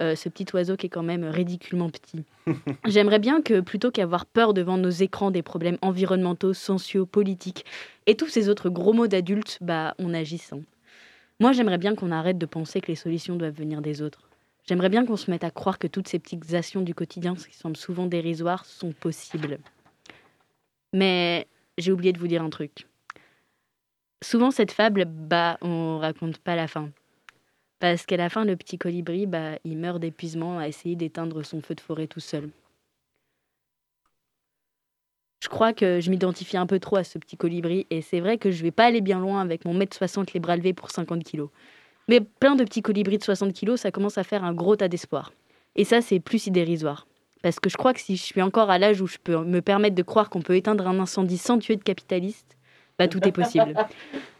euh, ce petit oiseau qui est quand même ridiculement petit. J'aimerais bien que plutôt qu'avoir peur devant nos écrans des problèmes environnementaux, sociaux, politiques et tous ces autres gros mots d'adultes, bah on agisse. hein. Moi j'aimerais bien qu'on arrête de penser que les solutions doivent venir des autres. J'aimerais bien qu'on se mette à croire que toutes ces petites actions du quotidien qui semblent souvent dérisoires sont possibles. Mais j'ai oublié de vous dire un truc. Souvent cette fable, bah on raconte pas la fin. Parce qu'à la fin, le petit colibri, bah, il meurt d'épuisement à essayer d'éteindre son feu de forêt tout seul. Je crois que je m'identifie un peu trop à ce petit colibri et c'est vrai que je vais pas aller bien loin avec mon mètre 60 les bras levés pour 50 kilos. Mais plein de petits colibris de 60 kilos, ça commence à faire un gros tas d'espoir. Et ça, c'est plus si dérisoire. Parce que je crois que si je suis encore à l'âge où je peux me permettre de croire qu'on peut éteindre un incendie sans tuer de capitaliste, bah tout est possible.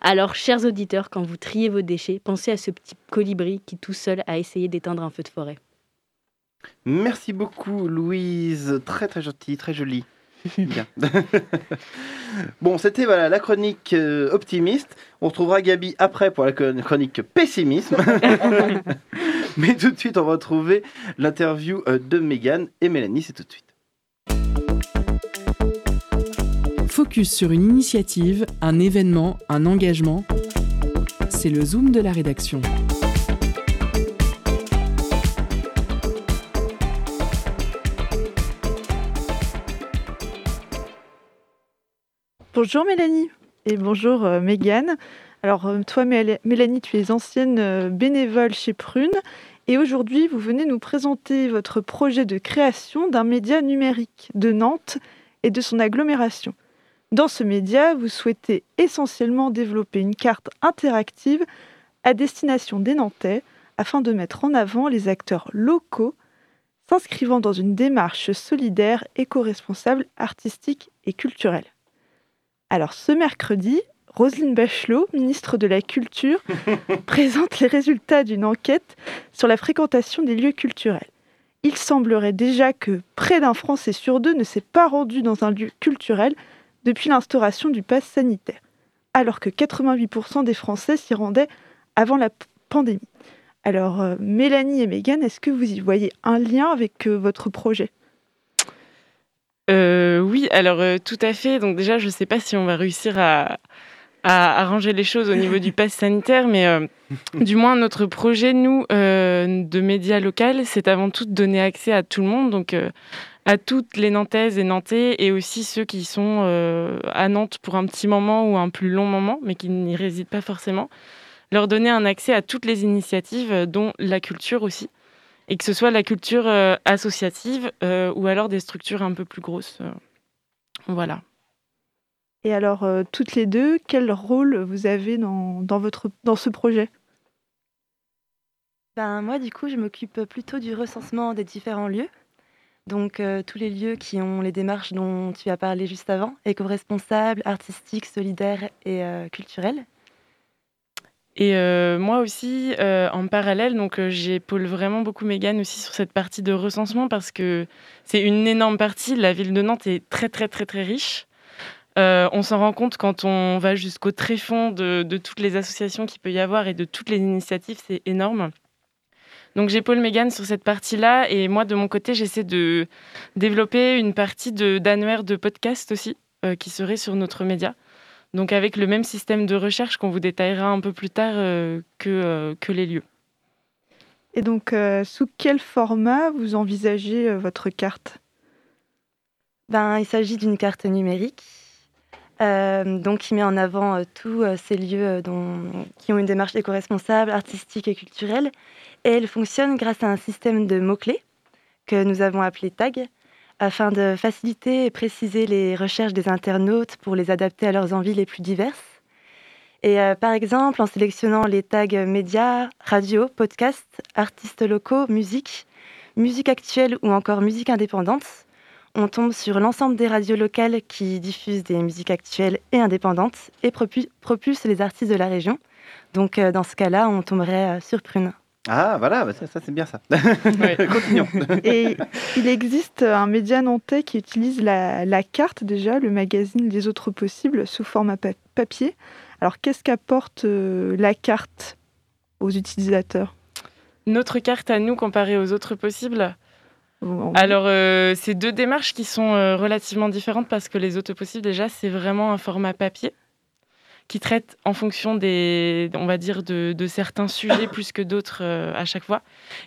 Alors, chers auditeurs, quand vous triez vos déchets, pensez à ce petit colibri qui tout seul a essayé d'éteindre un feu de forêt. Merci beaucoup, Louise. Très, très gentil, très joli. Bien. bon, c'était voilà, la chronique euh, optimiste. On retrouvera Gabi après pour la chron- chronique pessimisme. Mais tout de suite, on va retrouver l'interview euh, de Megan et Mélanie. C'est tout de suite. Focus sur une initiative, un événement, un engagement. C'est le zoom de la rédaction. Bonjour Mélanie et bonjour euh, Mégane. Alors euh, toi Mél- Mélanie, tu es ancienne euh, bénévole chez Prune et aujourd'hui vous venez nous présenter votre projet de création d'un média numérique de Nantes et de son agglomération. Dans ce média, vous souhaitez essentiellement développer une carte interactive à destination des Nantais afin de mettre en avant les acteurs locaux s'inscrivant dans une démarche solidaire, éco-responsable, artistique et culturelle. Alors ce mercredi, Roselyne Bachelot, ministre de la Culture, présente les résultats d'une enquête sur la fréquentation des lieux culturels. Il semblerait déjà que près d'un Français sur deux ne s'est pas rendu dans un lieu culturel depuis l'instauration du pass sanitaire, alors que 88% des Français s'y rendaient avant la pandémie. Alors, euh, Mélanie et Mégane, est-ce que vous y voyez un lien avec euh, votre projet? Euh, oui, alors tout à fait. Donc déjà, je ne sais pas si on va réussir à, à arranger les choses au niveau du pass sanitaire, mais du moins notre projet, nous, de médias local, c'est avant tout de donner accès à tout le monde, donc à toutes les Nantaises et Nantais, et aussi ceux qui sont euh, à Nantes pour un petit moment ou un plus long moment, mais qui n'y résident pas forcément, leur donner un accès à toutes les initiatives, euh, dont la culture aussi et que ce soit la culture euh, associative euh, ou alors des structures un peu plus grosses. Voilà. Et alors, euh, toutes les deux, quel rôle vous avez dans, dans, votre, dans ce projet? Ben, moi, du coup, je m'occupe plutôt du recensement des différents lieux. Donc, euh, tous les lieux qui ont les démarches dont tu as parlé juste avant, éco-responsables, artistiques, solidaires et euh, culturels. Et euh, moi aussi, euh, en parallèle, donc j'épaule vraiment beaucoup Mégane aussi sur cette partie de recensement parce que c'est une énorme partie. La ville de Nantes est très très très très riche. On s'en rend compte quand on va jusqu'au tréfonds de, de toutes les associations qu'il peut y avoir et de toutes les initiatives, c'est énorme. Donc j'épaule Mégane sur cette partie-là et moi de mon côté j'essaie de développer une partie de- d'annuaire de, podcast aussi euh, qui serait sur notre média. Donc avec le même système de recherche qu'on vous détaillera un peu plus tard euh, que, euh, que les lieux. Et donc, euh, sous quel format vous envisagez euh, votre carte? Ben, il s'agit d'une carte numérique euh, donc qui met en avant euh, tous euh, ces lieux qui ont une démarche éco-responsable, artistique et culturelle. Et elle fonctionne grâce à un système de mots-clés que nous avons appelé tag, afin de faciliter et préciser les recherches des internautes pour les adapter à leurs envies les plus diverses. Et par exemple, en sélectionnant les tags médias, radio, podcast, artistes locaux, musique, musique actuelle ou encore musique indépendante, on tombe sur l'ensemble des radios locales qui diffusent des musiques actuelles et indépendantes et propu- propulsent les artistes de la région. Donc euh, dans ce cas-là, on tomberait euh, sur Prune. Ah, voilà, bah ça, ça, c'est bien ça. Continuons. Et il existe un média nantais qui utilise la, la carte déjà, le magazine Les Autres Possibles, sous format pa- papier. Alors qu'est-ce qu'apporte euh, la carte aux utilisateurs? Notre carte à nous comparée aux autres possibles? Alors, euh, c'est deux démarches qui sont euh, relativement différentes parce que les autres possibles, déjà, c'est vraiment un format papier qui traite en fonction des, on va dire, de, certains sujets plus que d'autres euh, à chaque fois.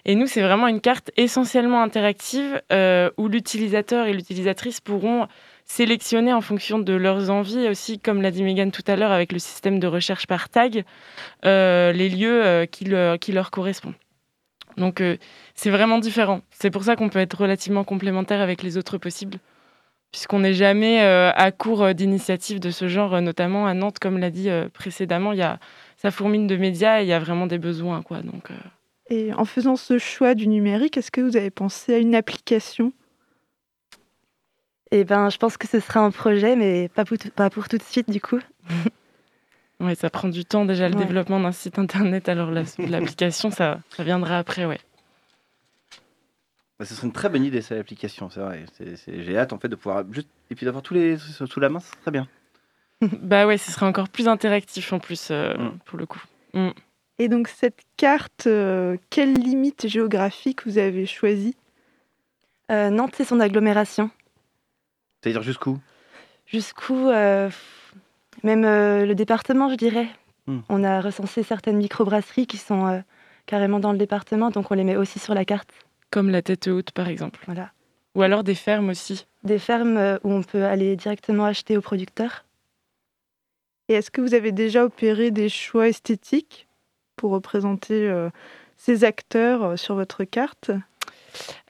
Et nous, c'est vraiment une carte essentiellement interactive euh, où l'utilisateur et l'utilisatrice pourront sélectionner en fonction de leurs envies et aussi, comme l'a dit Megan tout à l'heure, avec le système de recherche par tag, les lieux qui, leur, qui leur correspondent. Donc, c'est vraiment différent. C'est pour ça qu'on peut être relativement complémentaire avec les autres possibles, puisqu'on n'est jamais euh, à court euh, d'initiatives de ce genre, euh, notamment à Nantes, comme l'a dit euh, précédemment, il y a, ça fourmine de médias et il y a vraiment des besoins. Quoi, donc, euh, Et en faisant ce choix du numérique, est-ce que vous avez pensé à une application? Et ben, je pense que ce sera un projet, mais pas pour, tout- pas pour tout de suite du coup. ouais, ça prend du temps déjà le Ouais. développement d'un site internet, alors la- l'application, ça, ça viendra après, ouais. Bah, ce serait une très bonne idée, cette application, c'est vrai. J'ai hâte en fait de pouvoir juste et puis d'avoir tous les sous la main, c'est très bien. bah ouais, ce serait encore plus interactif en plus, euh, Mm. pour le coup. Mm. Et donc cette carte, euh, quelle limite géographique vous avez choisie? Euh, Nantes, c'est son agglomération. C'est-à-dire jusqu'où? Jusqu'où euh, Même euh, le département, je dirais. Hmm. On a recensé certaines microbrasseries qui sont euh, carrément dans le département, donc on les met aussi sur la carte. Comme la tête haute, par exemple. Voilà. Ou alors des fermes aussi. Des fermes euh, où on peut aller directement acheter aux producteurs. Et est-ce que vous avez déjà opéré des choix esthétiques pour représenter euh, ces acteurs euh, sur votre carte?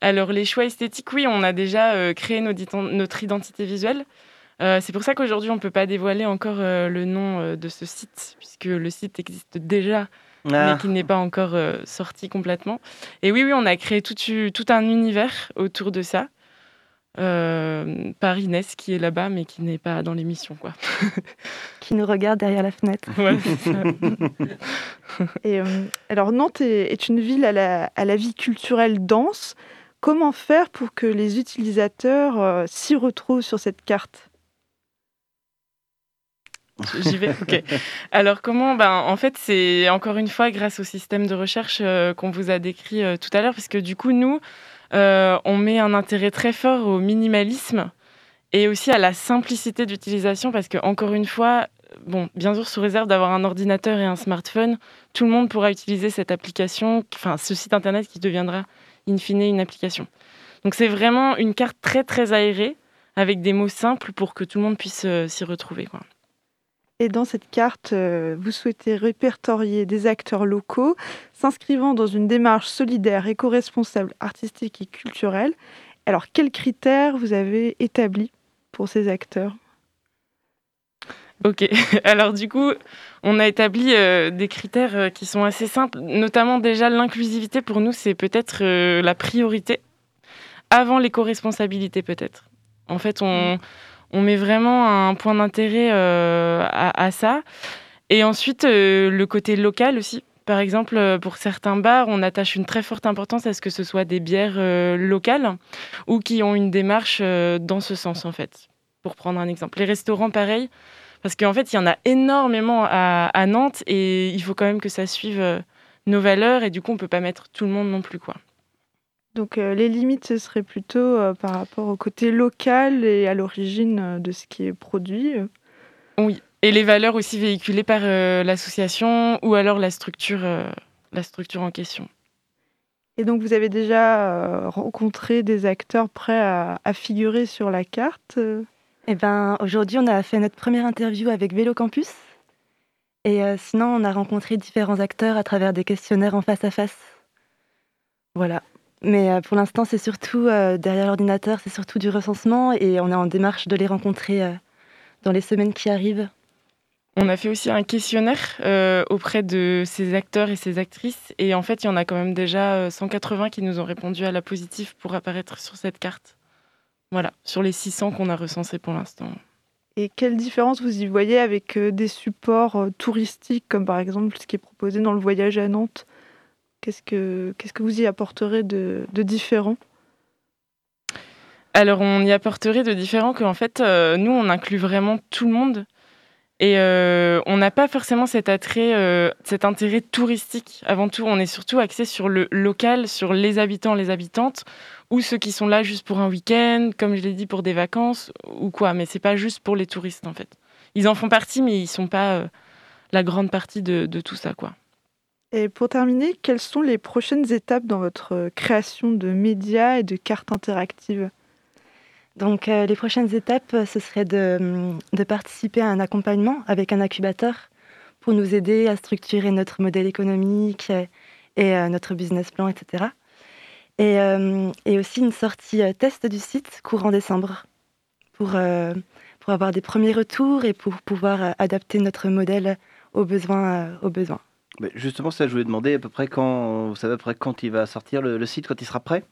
Alors, les choix esthétiques, oui, on a déjà euh, créé notre identité visuelle. Euh, c'est pour ça qu'aujourd'hui, on ne peut pas dévoiler encore le nom de ce site, puisque le site existe déjà, Ah. mais qui n'est pas encore euh, sorti complètement. Et oui, oui, on a créé tout, tout un univers autour de ça, euh, par Inès, qui est là-bas, mais qui n'est pas dans l'émission, quoi. Qui nous regarde derrière la fenêtre. Ouais, c'est ça. Et, euh, alors Nantes est, est une ville à la, à la vie culturelle dense. Comment faire pour que les utilisateurs euh, s'y retrouvent sur cette carte? J'y vais. Alors comment Ben en fait c'est encore une fois grâce au système de recherche euh, qu'on vous a décrit euh, tout à l'heure, parce que du coup nous euh, on met un intérêt très fort au minimalisme et aussi à la simplicité d'utilisation, parce que encore une fois, bon bien sûr sous réserve d'avoir un ordinateur et un smartphone, tout le monde pourra utiliser cette application, enfin ce site internet qui deviendra in fine une application. Donc c'est vraiment une carte très très aérée avec des mots simples pour que tout le monde puisse s'y retrouver. Quoi. Et dans cette carte, euh, vous souhaitez répertorier des acteurs locaux s'inscrivant dans une démarche solidaire, éco-responsable, artistique et culturelle. Alors, quels critères vous avez établis pour ces acteurs? Ok, alors du coup, on a établi euh, des critères euh, qui sont assez simples, notamment déjà l'inclusivité pour nous, c'est peut-être euh, la priorité, avant l'éco-responsabilité peut-être. En fait, on, on met vraiment un point d'intérêt euh, à, ça. Et ensuite, euh, le côté local aussi. Par exemple, euh, pour certains bars, on attache une très forte importance à ce que ce soit des bières locales ou qui ont une démarche dans ce sens, en fait. Pour prendre un exemple. Les restaurants, pareil. Parce qu'en fait, il y en a énormément à, Nantes et il faut quand même que ça suive nos valeurs et du coup, on peut pas mettre tout le monde non plus, quoi. Donc, euh, les limites, ce serait plutôt euh, par rapport au côté local et à l'origine euh, de ce qui est produit. Oui, et les valeurs aussi véhiculées par euh, l'association ou alors la structure, euh, la structure en question. Et donc, vous avez déjà euh, rencontré des acteurs prêts à, à figurer sur la carte Eh ben, aujourd'hui, on a fait notre première interview avec Vélo Campus. Et euh, sinon, on a rencontré différents acteurs à travers des questionnaires en face à face. Voilà. Mais euh, pour l'instant, c'est surtout euh, derrière l'ordinateur, c'est surtout du recensement et on est en démarche de les rencontrer euh, dans les semaines qui arrivent. On a fait aussi un questionnaire euh, auprès de ces acteurs et ces actrices. Et en fait, il y en a quand même déjà euh, 180 qui nous ont répondu à la positive pour apparaître sur cette carte. Voilà, sur les 600 qu'on a recensés pour l'instant. Et quelle différence vous y voyez avec des supports touristiques, comme par exemple ce qui est proposé dans le voyage à Nantes? Qu'est-ce que, qu'est-ce que vous y apporterez de, différent? Alors, on y apporterait de différent qu'en fait, euh, nous, on inclut vraiment tout le monde. Et euh, on n'a pas forcément cet attrait, euh, cet intérêt touristique. Avant tout, on est surtout axé sur le local, sur les habitants, les habitantes, ou ceux qui sont là juste pour un week-end, comme je l'ai dit, pour des vacances, ou quoi. Mais c'est pas juste pour les touristes, en fait. Ils en font partie, mais ils sont pas la grande partie de, de tout ça, quoi. Et pour terminer, quelles sont les prochaines étapes dans votre euh, création de médias et de cartes interactives? Donc, euh, les prochaines étapes, euh, ce serait de, hum, de participer à un accompagnement avec un incubateur pour nous aider à structurer notre modèle économique et, notre business plan, etc. Et, euh, et aussi une sortie test du site courant décembre pour, pour avoir des premiers retours et pour pouvoir adapter notre modèle aux besoins. aux besoins. Mais justement, ça, je voulais demander à peu près quand, vous savez à peu près quand il va sortir le, le site, quand il sera prêt?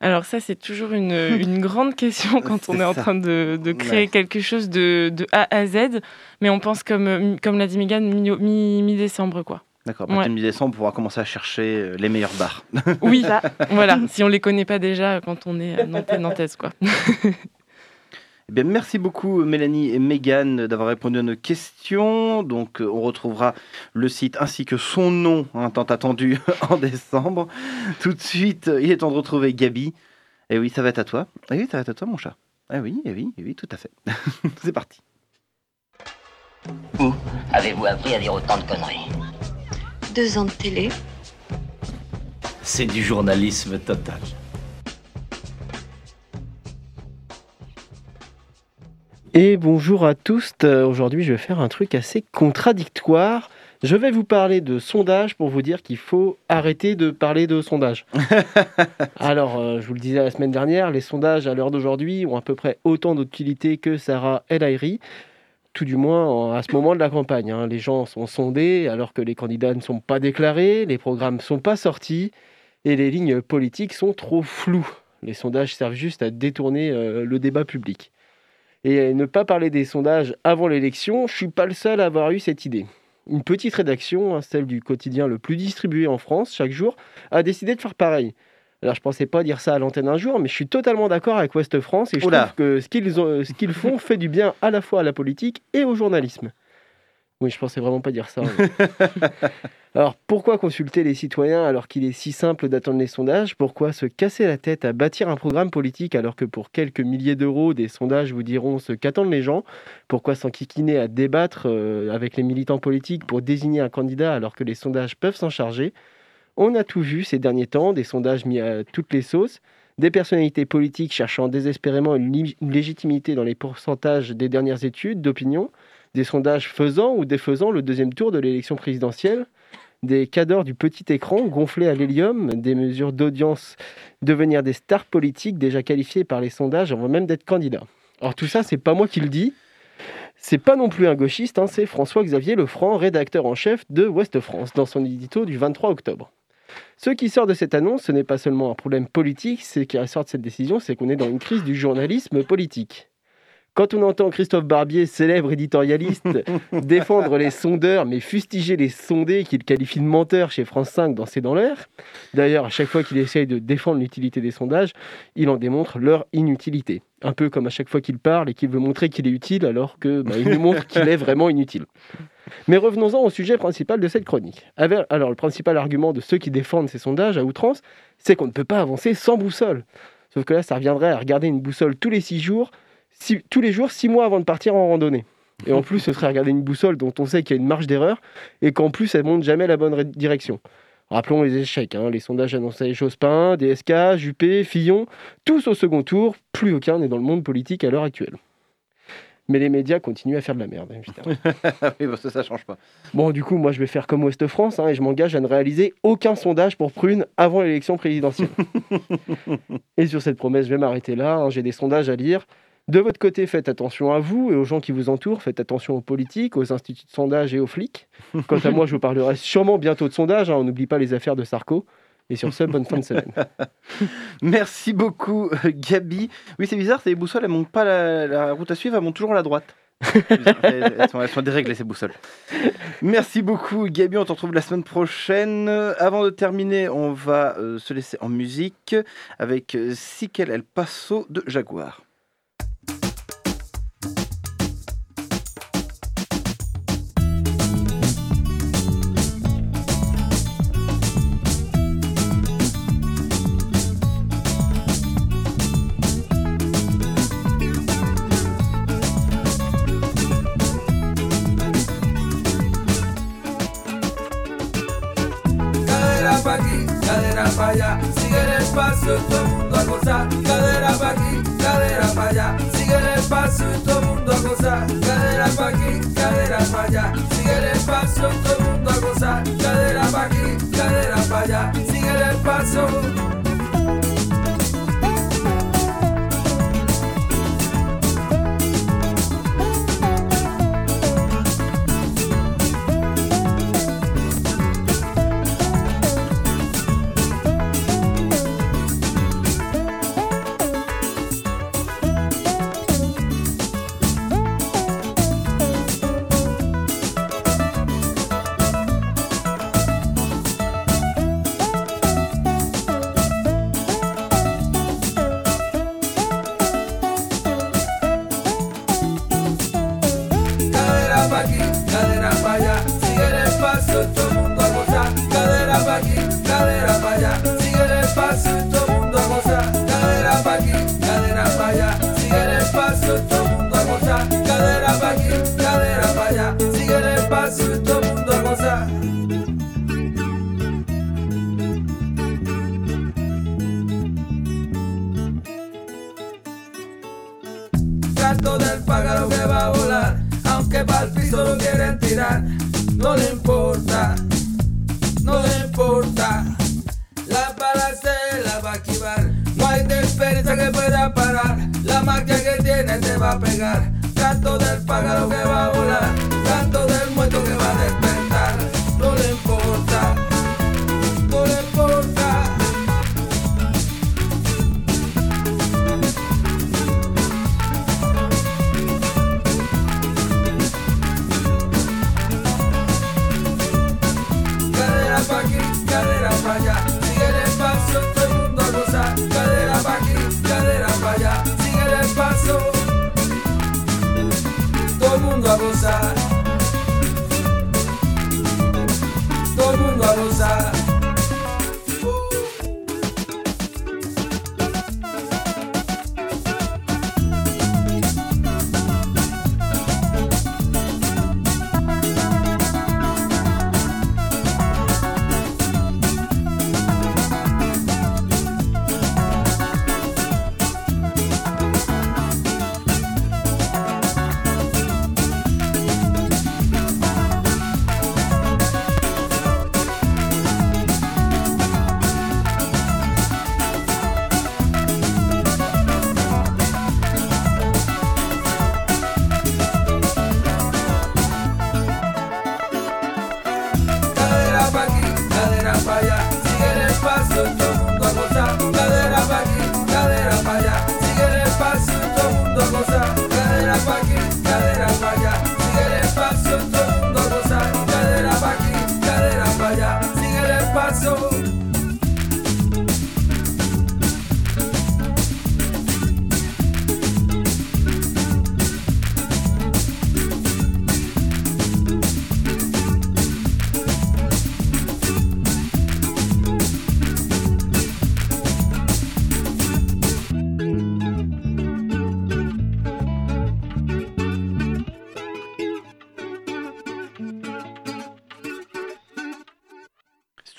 Alors ça, c'est toujours une, une grande question quand on est en train de, de créer Ouais. quelque chose de, de A à Z. Mais on pense, comme, euh, comme l'a dit Megan, mi- mi- mi-décembre, quoi. D'accord, Ouais. mi-décembre, on pourra commencer à chercher euh, les meilleurs bars. Oui, voilà. Si on les connaît pas déjà quand on est euh, nantais, nantaise, quoi. Eh bien, merci beaucoup Mélanie et Megan d'avoir répondu à nos questions. Donc, euh, on retrouvera le site ainsi que son nom, hein, tant attendu, en décembre. Tout de suite, il est temps de retrouver Gabi. Et oui, ça va être à toi. Eh oui, ça va être à toi, mon chat. Ah oui, eh oui, eh oui, tout à fait. C'est parti. Où avez-vous appris à dire autant de conneries? Deux ans de télé. C'est du journalisme total. Et bonjour à tous. Euh, Aujourd'hui, je vais faire un truc assez contradictoire. Je vais vous parler de sondage pour vous dire qu'il faut arrêter de parler de sondage. Alors, euh, je vous le disais la semaine dernière, les sondages à l'heure d'aujourd'hui ont à peu près autant d'utilité que Sarah El Haïry, tout du moins à ce moment de la campagne. hein. Les gens sont sondés alors que les candidats ne sont pas déclarés, les programmes ne sont pas sortis et les lignes politiques sont trop floues. Les sondages servent juste à détourner euh, le débat public. Et ne pas parler des sondages avant l'élection, je suis pas le seul à avoir eu cette idée. Une petite rédaction, hein, celle du quotidien le plus distribué en France chaque jour, a décidé de faire pareil. Alors je pensais pas dire ça à l'antenne un jour, mais je suis totalement d'accord avec Ouest France et je Oula. trouve que ce qu'ils ont- ce qu'ils font fait du bien à la fois à la politique et au journalisme. Oui, je pensais vraiment pas dire ça. Alors pourquoi consulter les citoyens alors qu'il est si simple d'attendre les sondages? Pourquoi se casser la tête à bâtir un programme politique alors que pour quelques milliers d'euros, des sondages vous diront ce qu'attendent les gens? Pourquoi s'enquiquiner à débattre euh, avec les militants politiques pour désigner un candidat alors que les sondages peuvent s'en charger? On a tout vu ces derniers temps, des sondages mis à toutes les sauces, des personnalités politiques cherchant désespérément une légitimité dans les pourcentages des dernières études d'opinion, des sondages faisant ou défaisant le deuxième tour de l'élection présidentielle, des cadors du petit écran gonflés à l'hélium, des mesures d'audience devenir des stars politiques déjà qualifiées par les sondages avant même d'être candidats. Alors tout ça, c'est pas moi qui le dis. C'est pas non plus un gauchiste, hein, c'est François-Xavier Lefranc, rédacteur en chef de Ouest France, dans son édito du 23 octobre. Ce qui sort de cette annonce, ce n'est pas seulement un problème politique, ce qui ressort de cette décision, c'est qu'on est dans une crise du journalisme politique. Quand on entend Christophe Barbier, célèbre éditorialiste, défendre les sondeurs, mais fustiger les sondés qu'il qualifie de menteurs chez France 5 dans C'est dans l'air, d'ailleurs, à chaque fois qu'il essaye de défendre l'utilité des sondages, il en démontre leur inutilité. Un peu comme à chaque fois qu'il parle et qu'il veut montrer qu'il est utile alors que bah, il nous montre qu'il est vraiment inutile. Mais revenons-en au sujet principal de cette chronique. Alors, le principal argument de ceux qui défendent ces sondages à outrance, c'est qu'on ne peut pas avancer sans boussole. Sauf que là, ça reviendrait à regarder une boussole tous les six jours, six- tous les jours, six mois avant de partir en randonnée. Et en plus, ce serait regarder une boussole dont on sait qu'il y a une marge d'erreur et qu'en plus, elle montre jamais la bonne direction. Rappelons les échecs. hein. Les sondages annonçaient Jospin, DSK, Juppé, Fillon, tous au second tour. Plus aucun n'est dans le monde politique à l'heure actuelle. Mais les médias continuent à faire de la merde, évidemment. oui, parce que ça change pas. Bon, du coup, moi, je vais faire comme Ouest France hein, et je m'engage à ne réaliser aucun sondage pour Prune avant l'élection présidentielle. et sur cette promesse, je vais m'arrêter là. hein, J'ai des sondages à lire. De votre côté, faites attention à vous et aux gens qui vous entourent. Faites attention aux politiques, aux instituts de sondage et aux flics. Quant à moi, je vous parlerai sûrement bientôt de sondage. hein, on n'oublie pas les affaires de Sarko. Et sur ce, bonne fin de semaine. Merci beaucoup, euh, Gabi. Oui, c'est bizarre, ces boussoles, elles montent pas la, la route à suivre, elles montent toujours à la droite. elles, elles sont, elles sont déréglées, ces boussoles. Merci beaucoup, Gabi. On te retrouve la semaine prochaine. Avant de terminer, on va euh, se laisser en musique avec euh, Siquel El Paso de Jaguar. No le importa, no le importa. La bala se la va a esquivar, no hay despensa que pueda parar, la magia que tiene te va a pegar. Canto del pájaro que va a el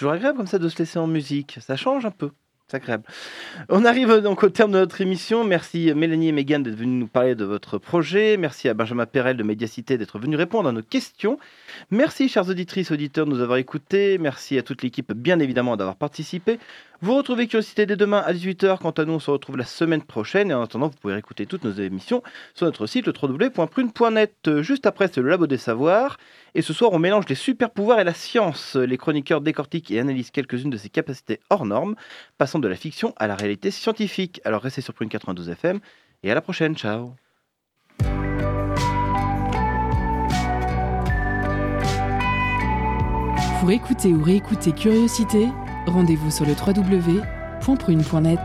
toujours agréable comme ça de se laisser en musique. Ça change un peu. C'est agréable. On arrive donc au terme de notre émission. Merci Mélanie et Megan d'être venues nous parler de votre projet. Merci à Benjamin Perel de Médiacité d'être venu répondre à nos questions. Merci chères auditrices, auditeurs de nous avoir écoutés. Merci à toute l'équipe bien évidemment d'avoir participé. Vous retrouvez Curiosité dès demain à 18h. Quant à nous, on se retrouve la semaine prochaine. Et en attendant, vous pouvez réécouter toutes nos émissions sur notre site www.prune.net. Juste après, c'est le Labo des Savoirs. Et ce soir, on mélange les super pouvoirs et la science. Les chroniqueurs décortiquent et analysent quelques-unes de ces capacités hors normes, passant de la fiction à la réalité scientifique. Alors restez sur Prune 92 FM et à la prochaine. Ciao. Pour écouter ou réécouter Curiosité, rendez-vous sur le www.prune.net.